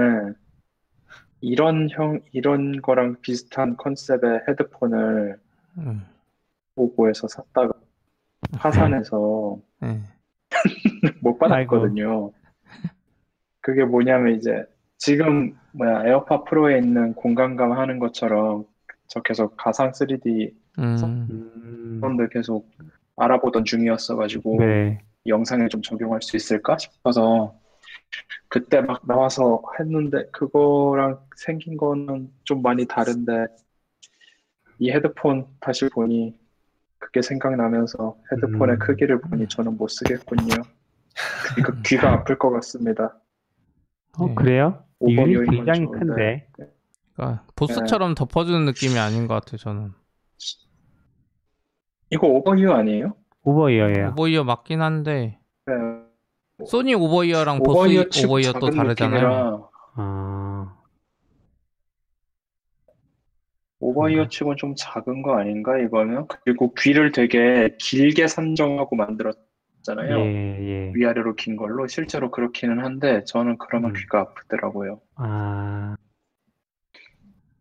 이런 형, 이런 거랑 비슷한 컨셉의 헤드폰을 음, 오고에서 샀다가 파산해서 네. 못 받았거든요. 그게 뭐냐면 이제 지금 뭐야 에어팟 프로에 있는 공간감 하는 것처럼 저 계속 가상 3D 음, 음, 폰들 계속 알아보던 중이었어가지고 네. 영상에 좀 적용할 수 있을까 싶어서 그때 막 나와서 했는데 그거랑 생긴 거는 좀 많이 다른데 이 헤드폰 다시 보니 그게 생각나면서 헤드폰의 음. 크기를 보니 저는 못 쓰겠군요. 이거 귀가 아플 것 같습니다. 어, 네. 그래요? 건 굉장히 좋은데. 큰데. 그러니까 보스처럼 덮어주는 느낌이 아닌 것 같아요. 저는 이거 over-ear 아니에요? over-ear예요. over-ear 맞긴 한데 네. 소니 over-ear랑 보스 over-ear 또 작은 다르잖아요. 느낌이라 아, 오버이어 치고는 좀 작은 거 아닌가 이거는? 그리고 귀를 되게 길게 산정하고 만들었잖아요. 예, 예. 위아래로 긴 걸로 실제로 그렇기는 한데 저는 그러면 음. 귀가 아프더라고요. 아,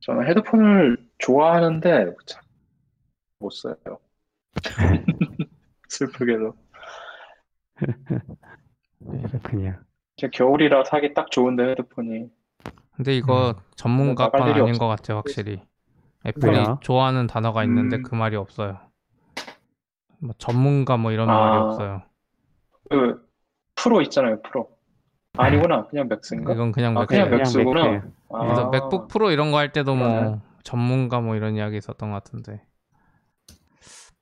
저는 헤드폰을 좋아하는데 참 못 써요. 슬프게도. 그렇군요. 제 겨울이라 사기 딱 좋은데 헤드폰이. 근데 이거 전문가 나갈 건 일이 아닌 없어. 것 같아요, 확실히. 애플이 왜요? 좋아하는 단어가 있는데 음. 그 말이 없어요. 뭐 전문가 뭐 이런 아. 말이 없어요. 그 프로 있잖아요, 프로. 아니구나, 그냥 맥스인가? 이건 그냥 아, 맥 그냥 그냥 맥스구나. 맥스. 아, 그래서 맥북 프로 이런 거 할 때도 뭐 그러네. 전문가 뭐 이런 이야기 있었던 것 같은데.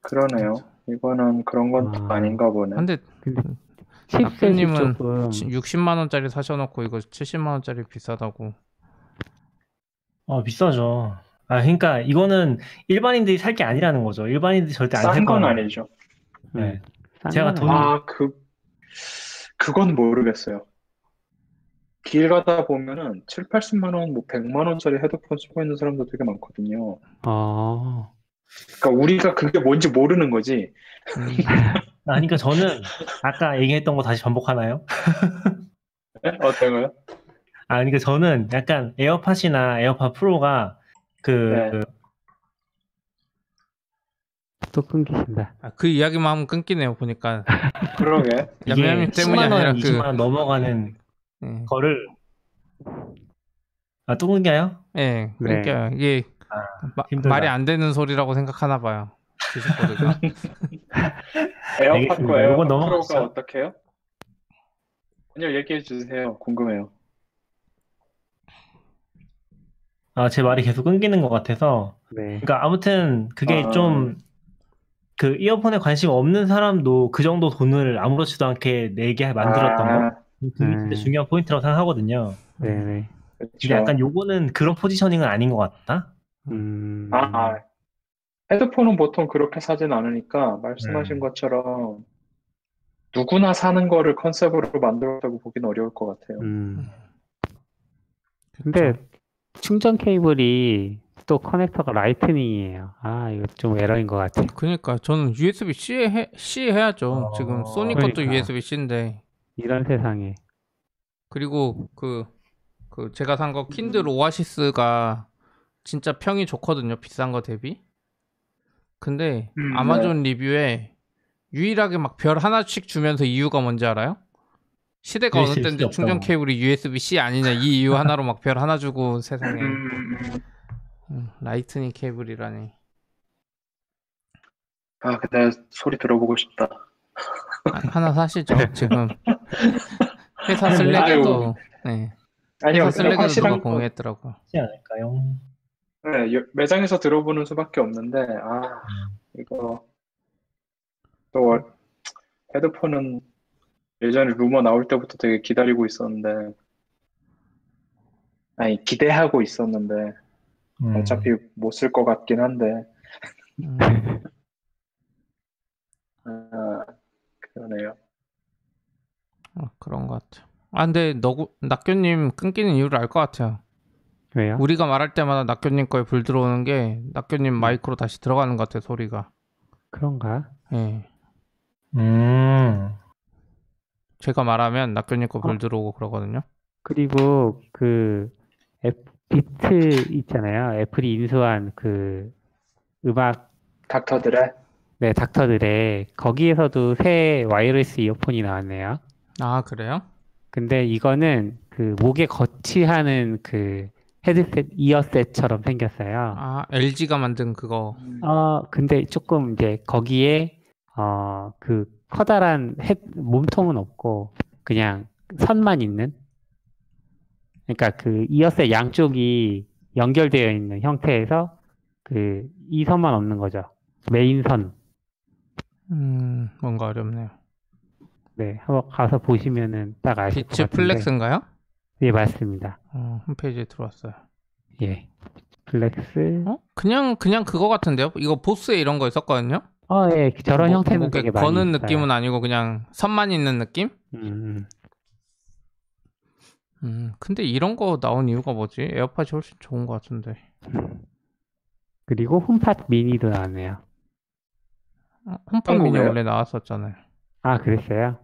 그러네요. 이거는 그런 건또 아. 아닌가 보네. 근데 근데 낙교님은 조금 60만 원짜리 사셔놓고 이거 70만 원짜리 비싸다고. 아, 비싸죠. 아, 그러니까 이거는 일반인들이 살 게 아니라는 거죠. 일반인들이 절대 안살싼건 거예요. 아니죠. 네. 싼 제가 건 돈- 아니에요. 아, 그, 그건 모르겠어요. 길 가다 보면은 7, 80만 원, 뭐 100만 원짜리 헤드폰 쓰고 있는 사람도 되게 많거든요. 어, 그러니까 우리가 그게 뭔지 모르는 거지. 음, 아, 그러니까 저는 아까 얘기했던 거 다시 반복하나요? 네? 어떤 거요? 아, 그러니까 저는 약간 에어팟이나 에어팟 프로가 그, 네. 그또 끊기신다. 아, 그 이야기만 하면 끊기네요 보니까. 그러게. 이게 양념 때문이 10만 원, 아니라 20만 그원 넘어가는 예, 거를 아, 또 끊겨요? 예, 네. 그러니까 이게 아, 마- 힘들다. 말이 안 되는 소리라고 생각하나 봐요. 디스코드가. 에어팟과 알겠습니다. 에어팟 요건 넘어가시죠. 프로가 어떻게 해요? 아니요, 얘기해 주세요. 궁금해요. 아, 제 말이 계속 끊기는 것 같아서 네. 그러니까 아무튼 그게 아. 좀 그 이어폰에 관심 없는 사람도 그 정도 돈을 아무렇지도 않게 내게 만들었던 거 아, 진짜 음. 중요한 포인트라고 생각하거든요. 네네. 그렇죠. 근데 약간 요거는 그런 positioning은 아닌 것 같다. 음, 아, 아. 헤드폰은 보통 그렇게 사진 않으니까 말씀하신 음. 것처럼 누구나 사는 거를 concept으로 만들었다고 보기는 어려울 것 같아요. 음. 근데 충전 케이블이 또 커넥터가 라이트닝이에요. 아, 이거 좀 에러인 것 같아. 그러니까 저는 USB C 해 C 해야죠. 어, 지금 소니 것도 그러니까. USB C인데 이런 세상에. 그리고 그, 그 제가 산 거 킨들 오아시스가 진짜 평이 좋거든요. 비싼 거 대비. 근데 음, 아마존 리뷰에 유일하게 막 별 하나씩 주면서 이유가 뭔지 알아요? 시대가 어느 때인데 충전. 케이블이 USB-C 아니냐 이 이유 하나로 막 별 하나 주고 세상에 음, 음. 음, 라이트닝 케이블이라니 아, 근데 소리 들어보고 싶다. 아, 하나 사시죠. 지금 회사 슬랙에도 네. 아니요, 회사 슬랙에도 누가 거, 공유했더라고 요. 네, 여- 매장에서 들어보는 수밖에 없는데, 아, 이거, 또, 헤드폰은 예전에 루머 나올 때부터 되게 기다리고 있었는데, 아니, 기대하고 있었는데, 음. 어차피 못 쓸 것 같긴 한데, 음, 아, 그러네요. 어, 그런 것 같아요. 아 근데 너구 낙교님 끊기는 이유를 알 것 같아요. 왜요? 우리가 말할 때마다 낙교님 거에 불 들어오는 게 낙교님 마이크로 다시 들어가는 것 같아요 소리가. 그런가? 예. 음. 제가 말하면 낙교님 거불 어. 들어오고 그러거든요. 그리고 그 앱, 비트 있잖아요. 애플이 인수한 그 음악 닥터 드레, 네 닥터 드레 거기에서도 새 wireless 이어폰이 나왔네요. 아 그래요? 근데 이거는 그 목에 거치하는 그 헤드셋 이어셋처럼 생겼어요. 아 LG가 만든 그거. 어 근데 조금 이제 거기에 어 그 커다란 헤 몸통은 없고 그냥 선만 있는 그러니까 그 이어셋 양쪽이 연결되어 있는 형태에서 그 이 선만 없는 거죠. 메인 선. 음 뭔가 어렵네요. 네, 한번 가서 보시면은 딱 아실 것 비츠 같은데. 플렉스인가요? 예, 맞습니다. 어, 홈페이지에 들어왔어요. 예. 플렉스. 어? 그냥 그냥 그거 같은데요? 이거 보스에 이런 거 있었거든요. 어, 예. 저런 뭐, 형태는 목에 되게 많이 거는 있어요. 느낌은 아니고 그냥 선만 있는 느낌? 음, 음, 근데 이런 거 나온 이유가 뭐지? 에어팟이 훨씬 좋은 것 같은데. 음. 그리고 홈팟 미니도 나왔네요. 어, 홈팟 미니 한국에요? 원래 나왔었잖아요. 아, 그랬어요?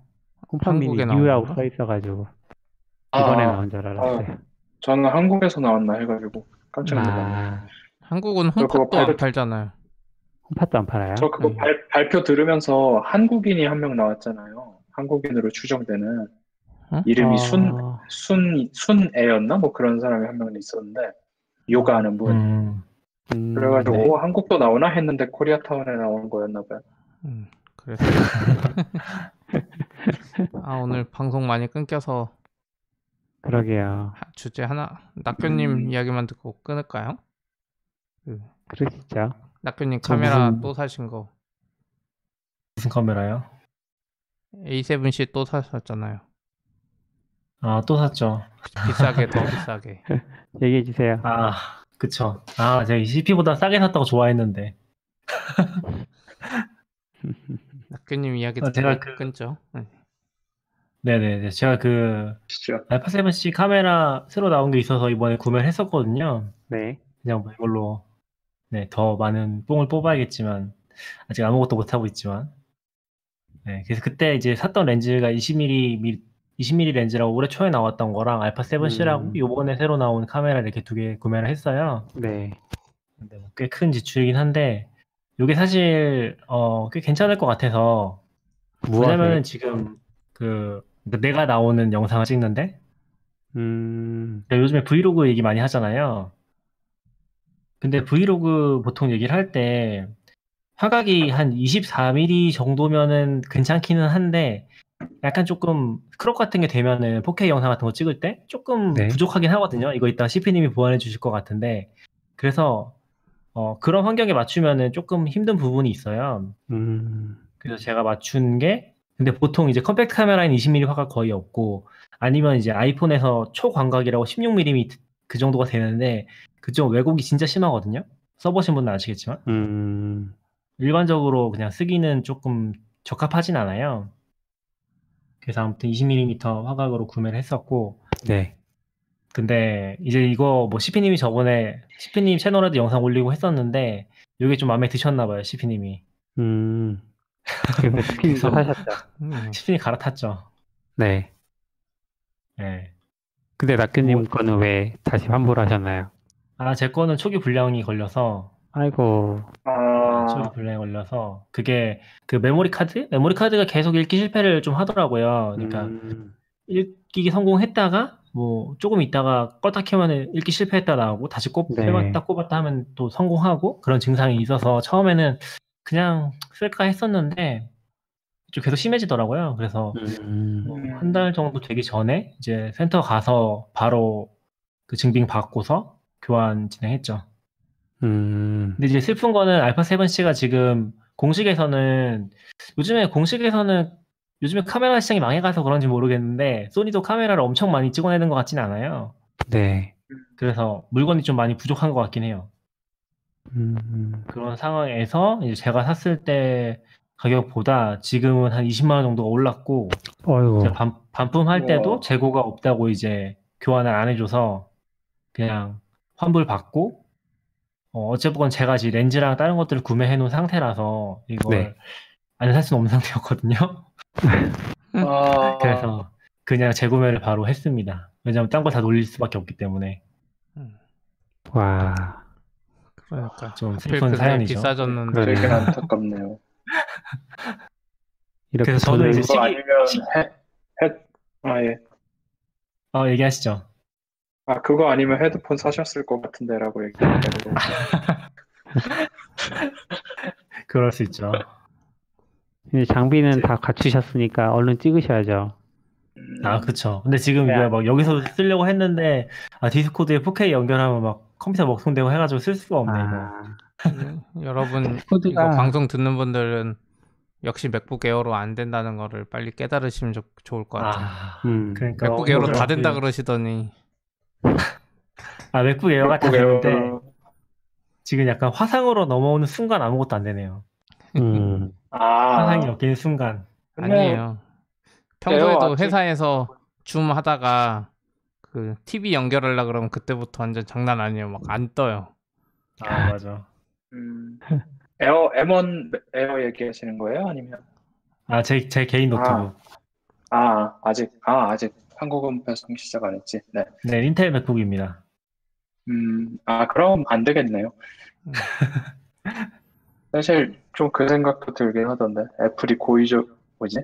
홈팟 미니 한국에 나온 U라고 건가? 써 있어가지고 아, 이번에 아, 나온 줄 알았어요. 저는 한국에서 나왔나 해가지고 깜짝 놀랐네요. 아, 한국은 저 그거 홈팟도 안 팔잖아요. 홈팟도 안 팔아요? 저 그거 음. 발, 발표 들으면서 한국인이 한 명 나왔잖아요. 한국인으로 추정되는 어? 이름이 순, 어, 순, 순애였나? 뭐 그런 사람이 한 명 있었는데, 요가하는 분. 음. 음, 그래가지고, 네. 오, 한국도 나오나 했는데 코리아타운에 나온 거였나 봐요. 음, 그래서 아 오늘 방송 많이 끊겨서 그러게요. 하- 주제 하나 낙교님 음. 이야기만 듣고 끊을까요? 그 그러시죠. 낙교님 저 카메라 무슨- 또 사신 거 무슨 카메라요? A7C 또 사셨잖아요. 아, 또 샀죠. 비싸게 더 비싸게. 얘기해 주세요. 아, 그쵸. 아, 제가 CP보다 싸게 샀다고 좋아했는데. 낙교님 이야기 어, 듣고 제가 그- 끊죠. 네. 네네. 제가 그 진짜. 알파 7C 카메라 새로 나온 게 있어서 이번에 구매를 했었거든요. 네. 그냥 뭐 이걸로 네, 더 많은 뽕을 뽑아야겠지만 아직 아무것도 못 하고 있지만 네, 그래서 그때 이제 샀던 렌즈가 20mm 20mm 렌즈라고 올해 초에 나왔던 거랑 알파 7C라고 음. 요번에 새로 나온 카메라 이렇게 두 개 구매를 했어요. 네. 근데 뭐 꽤큰 지출이긴 한데 이게 사실 어, 꽤 괜찮을 것 같아서 뭐 왜냐면은? 지금 그 내가 나오는 영상을 찍는데 음, 네, 요즘에 브이로그 얘기 많이 하잖아요. 근데 브이로그 보통 얘기를 할 때 화각이 한 24mm 정도면은 괜찮기는 한데 약간 조금 crop 같은 게 되면은 4K 영상 같은 거 찍을 때 조금 네. 부족하긴 하거든요. 이거 이따 CP님이 보완해 주실 것 같은데 그래서 어, 그런 환경에 맞추면은 조금 힘든 부분이 있어요. 음, 그래서 제가 맞춘 게 근데 보통 이제 compact 카메라인 20mm 화각 거의 없고 아니면 이제 아이폰에서 초광각이라고 16mm 그 정도가 되는데 그쪽 왜곡이 진짜 심하거든요. 써보신 분은 아시겠지만 음, 일반적으로 그냥 쓰기는 조금 적합하진 않아요. 그래서 아무튼 20mm 화각으로 구매를 했었고 네. 근데 이제 이거 뭐 CP님이 저번에 CP님 채널에도 영상 올리고 했었는데 이게 좀 마음에 드셨나 봐요 CP님이 음. 그래서 스킨도 그래서- 사셨죠. 음. CP님 갈아탔죠. 네. 예. 근데 낙규님 뭐- 거는 왜 다시 환불 하셨나요? 아, 제 거는 초기 불량이 걸려서 아이고, 초기 아, 불량이 걸려서 그게 그 메모리 카드? 메모리 카드가 계속 읽기 실패를 좀 하더라고요. 그러니까 음, 읽기 성공했다가 뭐 조금 있다가 껐다 켜면 읽기 실패했다 나오고 다시 꼽 네. 빼봤다 꼽았다 하면 또 성공하고 그런 증상이 있어서 처음에는 그냥 쓸까 했었는데 좀 계속 심해지더라고요. 그래서 음, 한달 정도 되기 전에 이제 센터 가서 바로 그 증빙 받고서 교환 진행했죠. 음, 근데 이제 슬픈 거는 알파 7C가 지금 공식에서는 요즘에 공식에서는 요즘에 카메라 시장이 망해가서 그런지 모르겠는데 소니도 카메라를 엄청 많이 찍어내는 것 같지는 않아요. 네. 그래서 물건이 좀 많이 부족한 것 같긴 해요. 음, 그런 상황에서 이제 제가 샀을 때 가격보다 지금은 한 20만 원 정도 올랐고 제가 반, 반품할 때도 우와. 재고가 없다고 이제 교환을 안 해줘서 그냥 환불 받고 어, 어쨌건 제가 지금 렌즈랑 다른 것들을 구매해 놓은 상태라서 이걸 네. 안살 수는 없는 상태였거든요. 아, 그래서 그냥 재구매를 바로 했습니다. 왜냐면 딴 거 다 놀릴 수밖에 없기 때문에 음, 와, 그러니까 좀 슬픈 사연이죠. 비싸졌는데 그러네요. 되게 안타깝네요. 이렇게 그래서 저는 이제 시기- 아니면 시- 헤, 헤, 아, 예. 어, 얘기하시죠. 아, 그거 아니면 헤드폰 사셨을 것 같은데라고 얘기했다고. 그럴 수 있죠. 이제 장비는 다 갖추셨으니까 얼른 찍으셔야죠. 음, 아, 그쵸. 근데 지금 네. 이거 막 여기서 쓰려고 했는데, 아, 디스코드에 4K 연결하면 막 컴퓨터 먹통되고 해가지고 쓸 수가 없네, 이거. 아, 음, 여러분 코드가- 이거 방송 듣는 분들은 역시 맥북 에어로 안 된다는 거를 빨리 깨달으시면 좋, 좋을 것 같아요. 아, 음, 그러니까. 맥북 에어로 다. 된다 그러시더니 아, 맥북 에어가 다 되는데, 지금 약간 화상으로 넘어오는 순간 아무것도 안 되네요. 음, 아, 화상이 엮이는 순간. 근데 아니에요. 평소에도 에어 아직- 회사에서 줌 하다가 그 TV 연결하려 그러면 그때부터 완전 장난 아니에요. 막 안 떠요. 아, 맞아. 음, 에어 M1 에어 얘기하시는 거예요? 아니면 아, 제, 제 개인 노트북. 아 아직 아 아직 한국은 배송 시작 안 했지. 네. 네, Intel MacBook입니다. 음, 아 그럼 안 되겠네요. 음. 사실 좀 그 생각도 들긴 하던데 애플이 고의적 뭐지?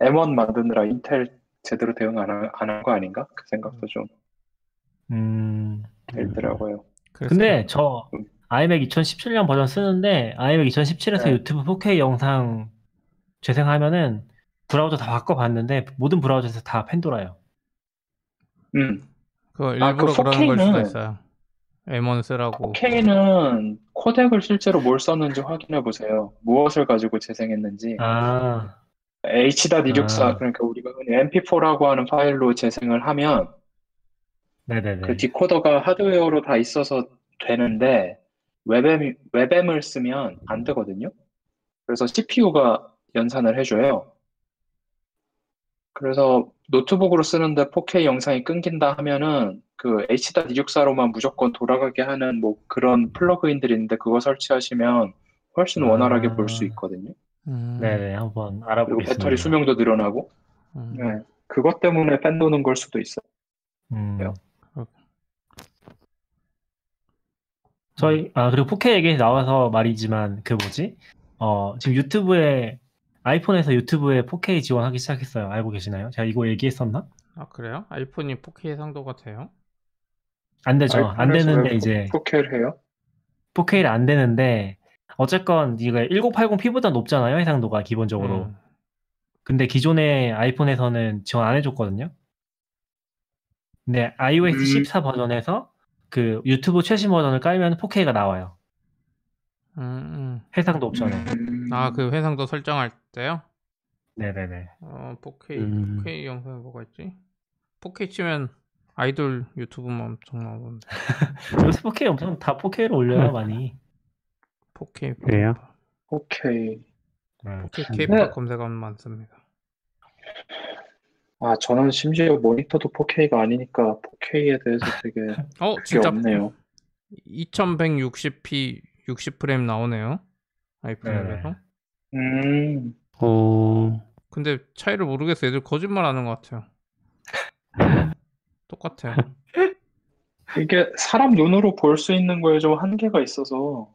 M1 만드느라 인텔 제대로 대응 안 한 거 아닌가? 그 생각도 좀 음. 들더라고요. 그래서 근데 저 음. iMac 2017년 버전 쓰는데 iMac 2017에서 네. 유튜브 4K 영상 재생하면은 브라우저 다 바꿔봤는데 모든 브라우저에서 다 팬도라요. 음, 그거 아, 일부러 그 그러는 걸 4K 수도 는 있어요. M1 쓰라고. 4K는 코덱을 실제로 뭘 썼는지 확인해 보세요. 무엇을 가지고 재생했는지. 아, H.264 아. 그러니까 우리가 흔히 MP4라고 하는 파일로 재생을 하면 네네네. 그 디코더가 하드웨어로 다 있어서 되는데 웹엠, 웹엠을 쓰면 안 되거든요. 그래서 CPU가 연산을 해줘요. 그래서 노트북으로 쓰는데 4K 영상이 끊긴다 하면은 그 H.264로만 무조건 돌아가게 하는 뭐 그런 플러그인들이 있는데 그거 설치하시면 훨씬 아. 원활하게 볼 수 있거든요. 음, 네네, 한번 그리고 알아보겠습니다. 배터리 수명도 늘어나고 음. 네. 그것 때문에 팬 도는 걸 수도 있어요. 음. 그렇구나. 저희 아 그리고 4K 얘기 나와서 말이지만 그 뭐지? 어 지금 유튜브에 아이폰에서 유튜브에 4K 지원하기 시작했어요. 알고 계시나요? 제가 이거 얘기했었나? 아 그래요? 아이폰이 4K 상도가 돼요? 안 되죠. 안 되는데 왜 이제 4K를 해요? 4K를 안 되는데 어쨌건 이거 1080p보다 높잖아요 해상도가 기본적으로. 음. 근데 기존의 아이폰에서는 지원 안 해줬거든요. 근데 iOS 음. 14 버전에서 그 유튜브 최신 버전을 깔면 4K가 나와요. 음, 해상도 옵션에. 음. 음. 아그 해상도 설정할 때요? 네네네. 어 4K 음. 4K 영상이 뭐가 있지? 4K 치면 아이돌 유튜브만 엄청 나오는데 요새 4K 엄청 다 4K로 올려요 많이. 4K 그래요? 오케이. 음. 4K 네. K팝 검색하면 많습니다. 아, 저는 심지어 모니터도 4K가 아니니까 4K에 대해서 되게 어 그게 진짜 없네요. 2160p 60프레임 나오네요. 아이폰 네네. 앱에서. 음, 어, 근데 차이를 모르겠어요. 애들 거짓말 하는 것 같아요. 똑같아요. 이게 사람 눈으로 볼 수 있는 거에 좀 한계가 있어서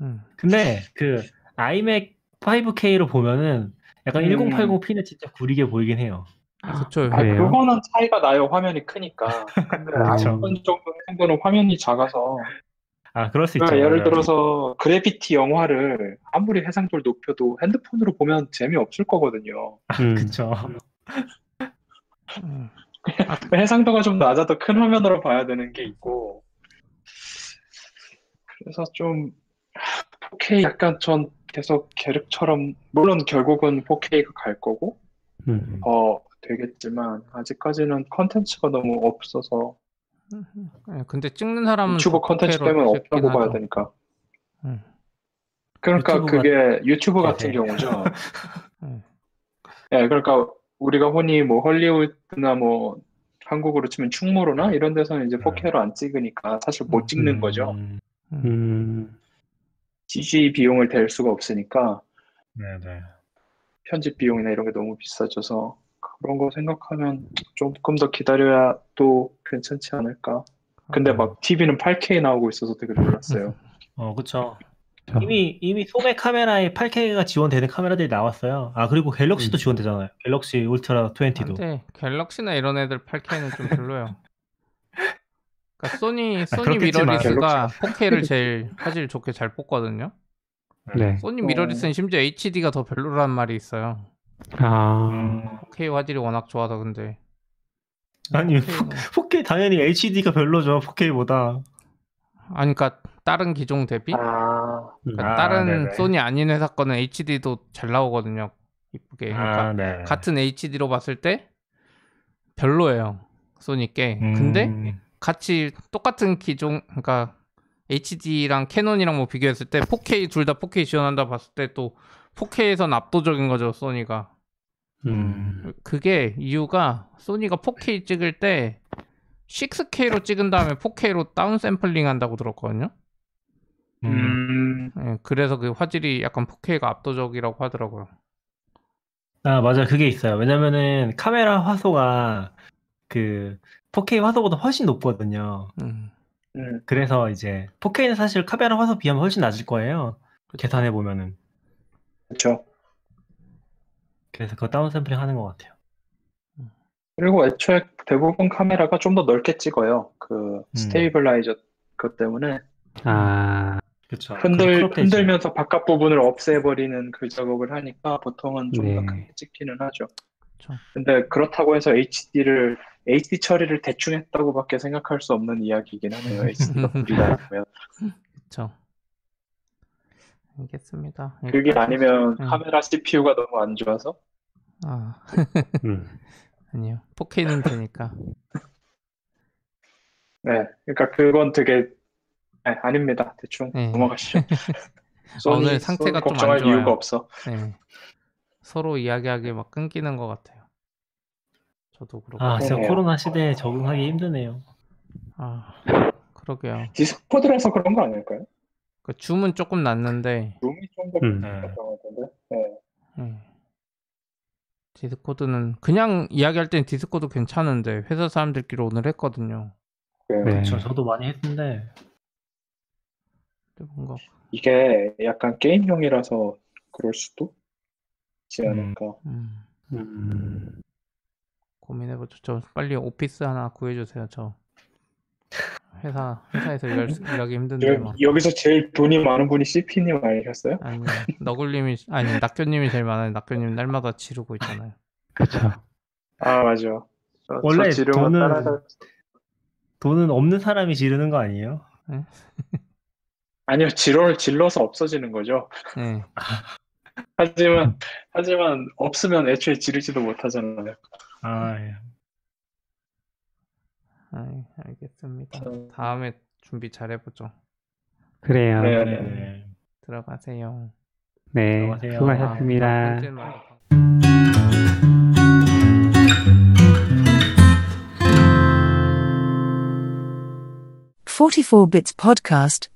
음. 근데 그 iMac 5K로 보면은 약간 음. 1080p는 진짜 구리게 보이긴 해요. 그쵸. 아, 그래요? 그거는 차이가 나요. 화면이 크니까. 근데 그렇죠. 아이폰 정도 정도는 화면이 작아서 아 그럴 수 있죠. 그러니까 예를 맞아요. 들어서 그래비티 영화를 아무리 해상도를 높여도 핸드폰으로 보면 재미없을 거거든요. 음. 그쵸. 음. 해상도가 좀 낮아도 큰 화면으로 봐야 되는 게 있고 그래서 좀 4K 약간 전 계속 계륵처럼 물론 결국은 4K가 갈 거고 음. 더 되겠지만 아직까지는 컨텐츠가 너무 없어서 예, 근데 찍는 사람은 유튜브 더 컨텐츠 4K 로 빼면 없다고 봐야 하죠. 되니까 음. 그러니까 유튜브가- 그게 유튜브 같은 네. 경우죠. 음. 예, 그러니까 우리가 흔히 뭐 헐리우드나 뭐 한국으로 치면 충무로나 이런 데서는 이제 4K로 안 찍으니까 사실 못 찍는 거죠. 음, 음. CG 비용을 댈 수가 없으니까 네네. 편집 비용이나 이런 게 너무 비싸져서 그런 거 생각하면 조금 더 기다려야 또 괜찮지 않을까. 근데 막 TV는 8K 나오고 있어서 되게 놀랐어요. 어 그쵸. 이미 이미 소매 카메라에 8K가 지원되는 카메라들이 나왔어요. 아 그리고 갤럭시도 음. 지원되잖아요. 갤럭시 울트라 20도. 근데 갤럭시나 이런 애들 8K는 좀 별로예요. 그러니까 소니 소니 그렇겠지만 미러리스가 4K를 제일 화질 좋게 잘 뽑거든요. 네. 소니 어. 미러리스는 심지어 HD가 더 별로란 말이 있어요. 아. 음. 4K 화질이 워낙 좋아서 근데 아니 4K 는 4K 당연히 HD가 별로죠. 4K보다. 아니 그러니까 다른 기종 대비 아, 그러니까 아, 다른 네네. 소니 아닌 회사 거는 HD도 잘 나오거든요. 이쁘게. 그러니까 아, 네. 같은 HD로 봤을 때 별로예요. 소니 게. 음, 근데 같이 똑같은 기종 그러니까 HD랑 Canon이랑 뭐 비교했을 때 4K 둘 다 4K 지원한다 봤을 때 또 4K에선 압도적인 거죠, Sony가. 음. 그게 이유가 Sony가 4K 찍을 때 6K로 찍은 다음에 4K로 down sampling 한다고 들었거든요. 음. 음, 예, 그래서 그 화질이 약간 4K가 압도적이라고 하더라고요. 아 맞아 그게 있어요. 왜냐면은 카메라 화소가 그 4K 화소보다 훨씬 높거든요. 음. 음. 그래서 이제 4K는 사실 카메라 화소 비하면 훨씬 낮을 거예요. 계산해 보면은. 그렇죠. 그래서 그거 down sampling 하는 것 같아요. 그리고 애초에 대부분 카메라가 좀 더 넓게 찍어요. 그 stabilizer 그 때문에 아. 그렇죠. 흔들 흔들면서 바깥 부분을 없애버리는 그 작업을 하니까 보통은 좀더 네. 크게 찍기는 하죠. 그쵸. 근데 그렇다고 해서 HD를 HD 처리를 대충 했다고밖에 생각할 수 없는 이야기이긴 하네요. HD가 불이라면 그렇죠. 알겠습니다. 그게 아니면 음. 카메라 CPU가 너무 안 좋아서 아, 음. 아니요. 4K는 되니까. 네, 그러니까 그건 되게 네, 아닙니다. 대충 네. 넘어가시죠. 오늘 상태가 좀안 걱정할 좋아요. 이유가 없어. 네. 서로 이야기하기 막 끊기는 것 같아요. 저도 그렇고. 아 진짜. 코로나 시대에 적응하기 힘드네요. 아, 그러게요. Discord라서 그런 거 아닐까요? 그 Zoom은 조금 낫는데, 룸이 좀더 음. 네. 예. Discord는 그냥 이야기할 땐 Discord 괜찮은데 회사 사람들끼리 오늘 했거든요. 네. 네. 저 저도 많이 했는데 근데 뭔가 이게 약간 게임용이라서 그럴 수도 있지 음. 않을까. 음, 음. 고민해보죠. 저 빨리 오피스 하나 구해주세요. 저 회사 회사에서 일할, 수- 일하기 힘든데 여- 막. 여기서 제일 돈이 많은 분이 CP님 아니셨어요? 아니 너굴님이 아니 낙교님이 제일 많아요. 낙교님 날마다 지르고 있잖아요. 그쵸. 아 맞아. 저, 원래 저 돈은- 따라다. 돈은 없는 사람이 지르는 거 아니에요? 아니요, 지로를 질러서 없어지는 거죠. 네. 하지만 하지만 없으면 애초에 지르지도 못하잖아요. 아 예. 아이, 알겠습니다. 저- 다음에 준비 잘 해보죠. 그래요. 네. 네. 네. 들어가세요. 네. 들어가세요. 수고하셨습니다. 아, 번째 말- Forty-four Bits Podcast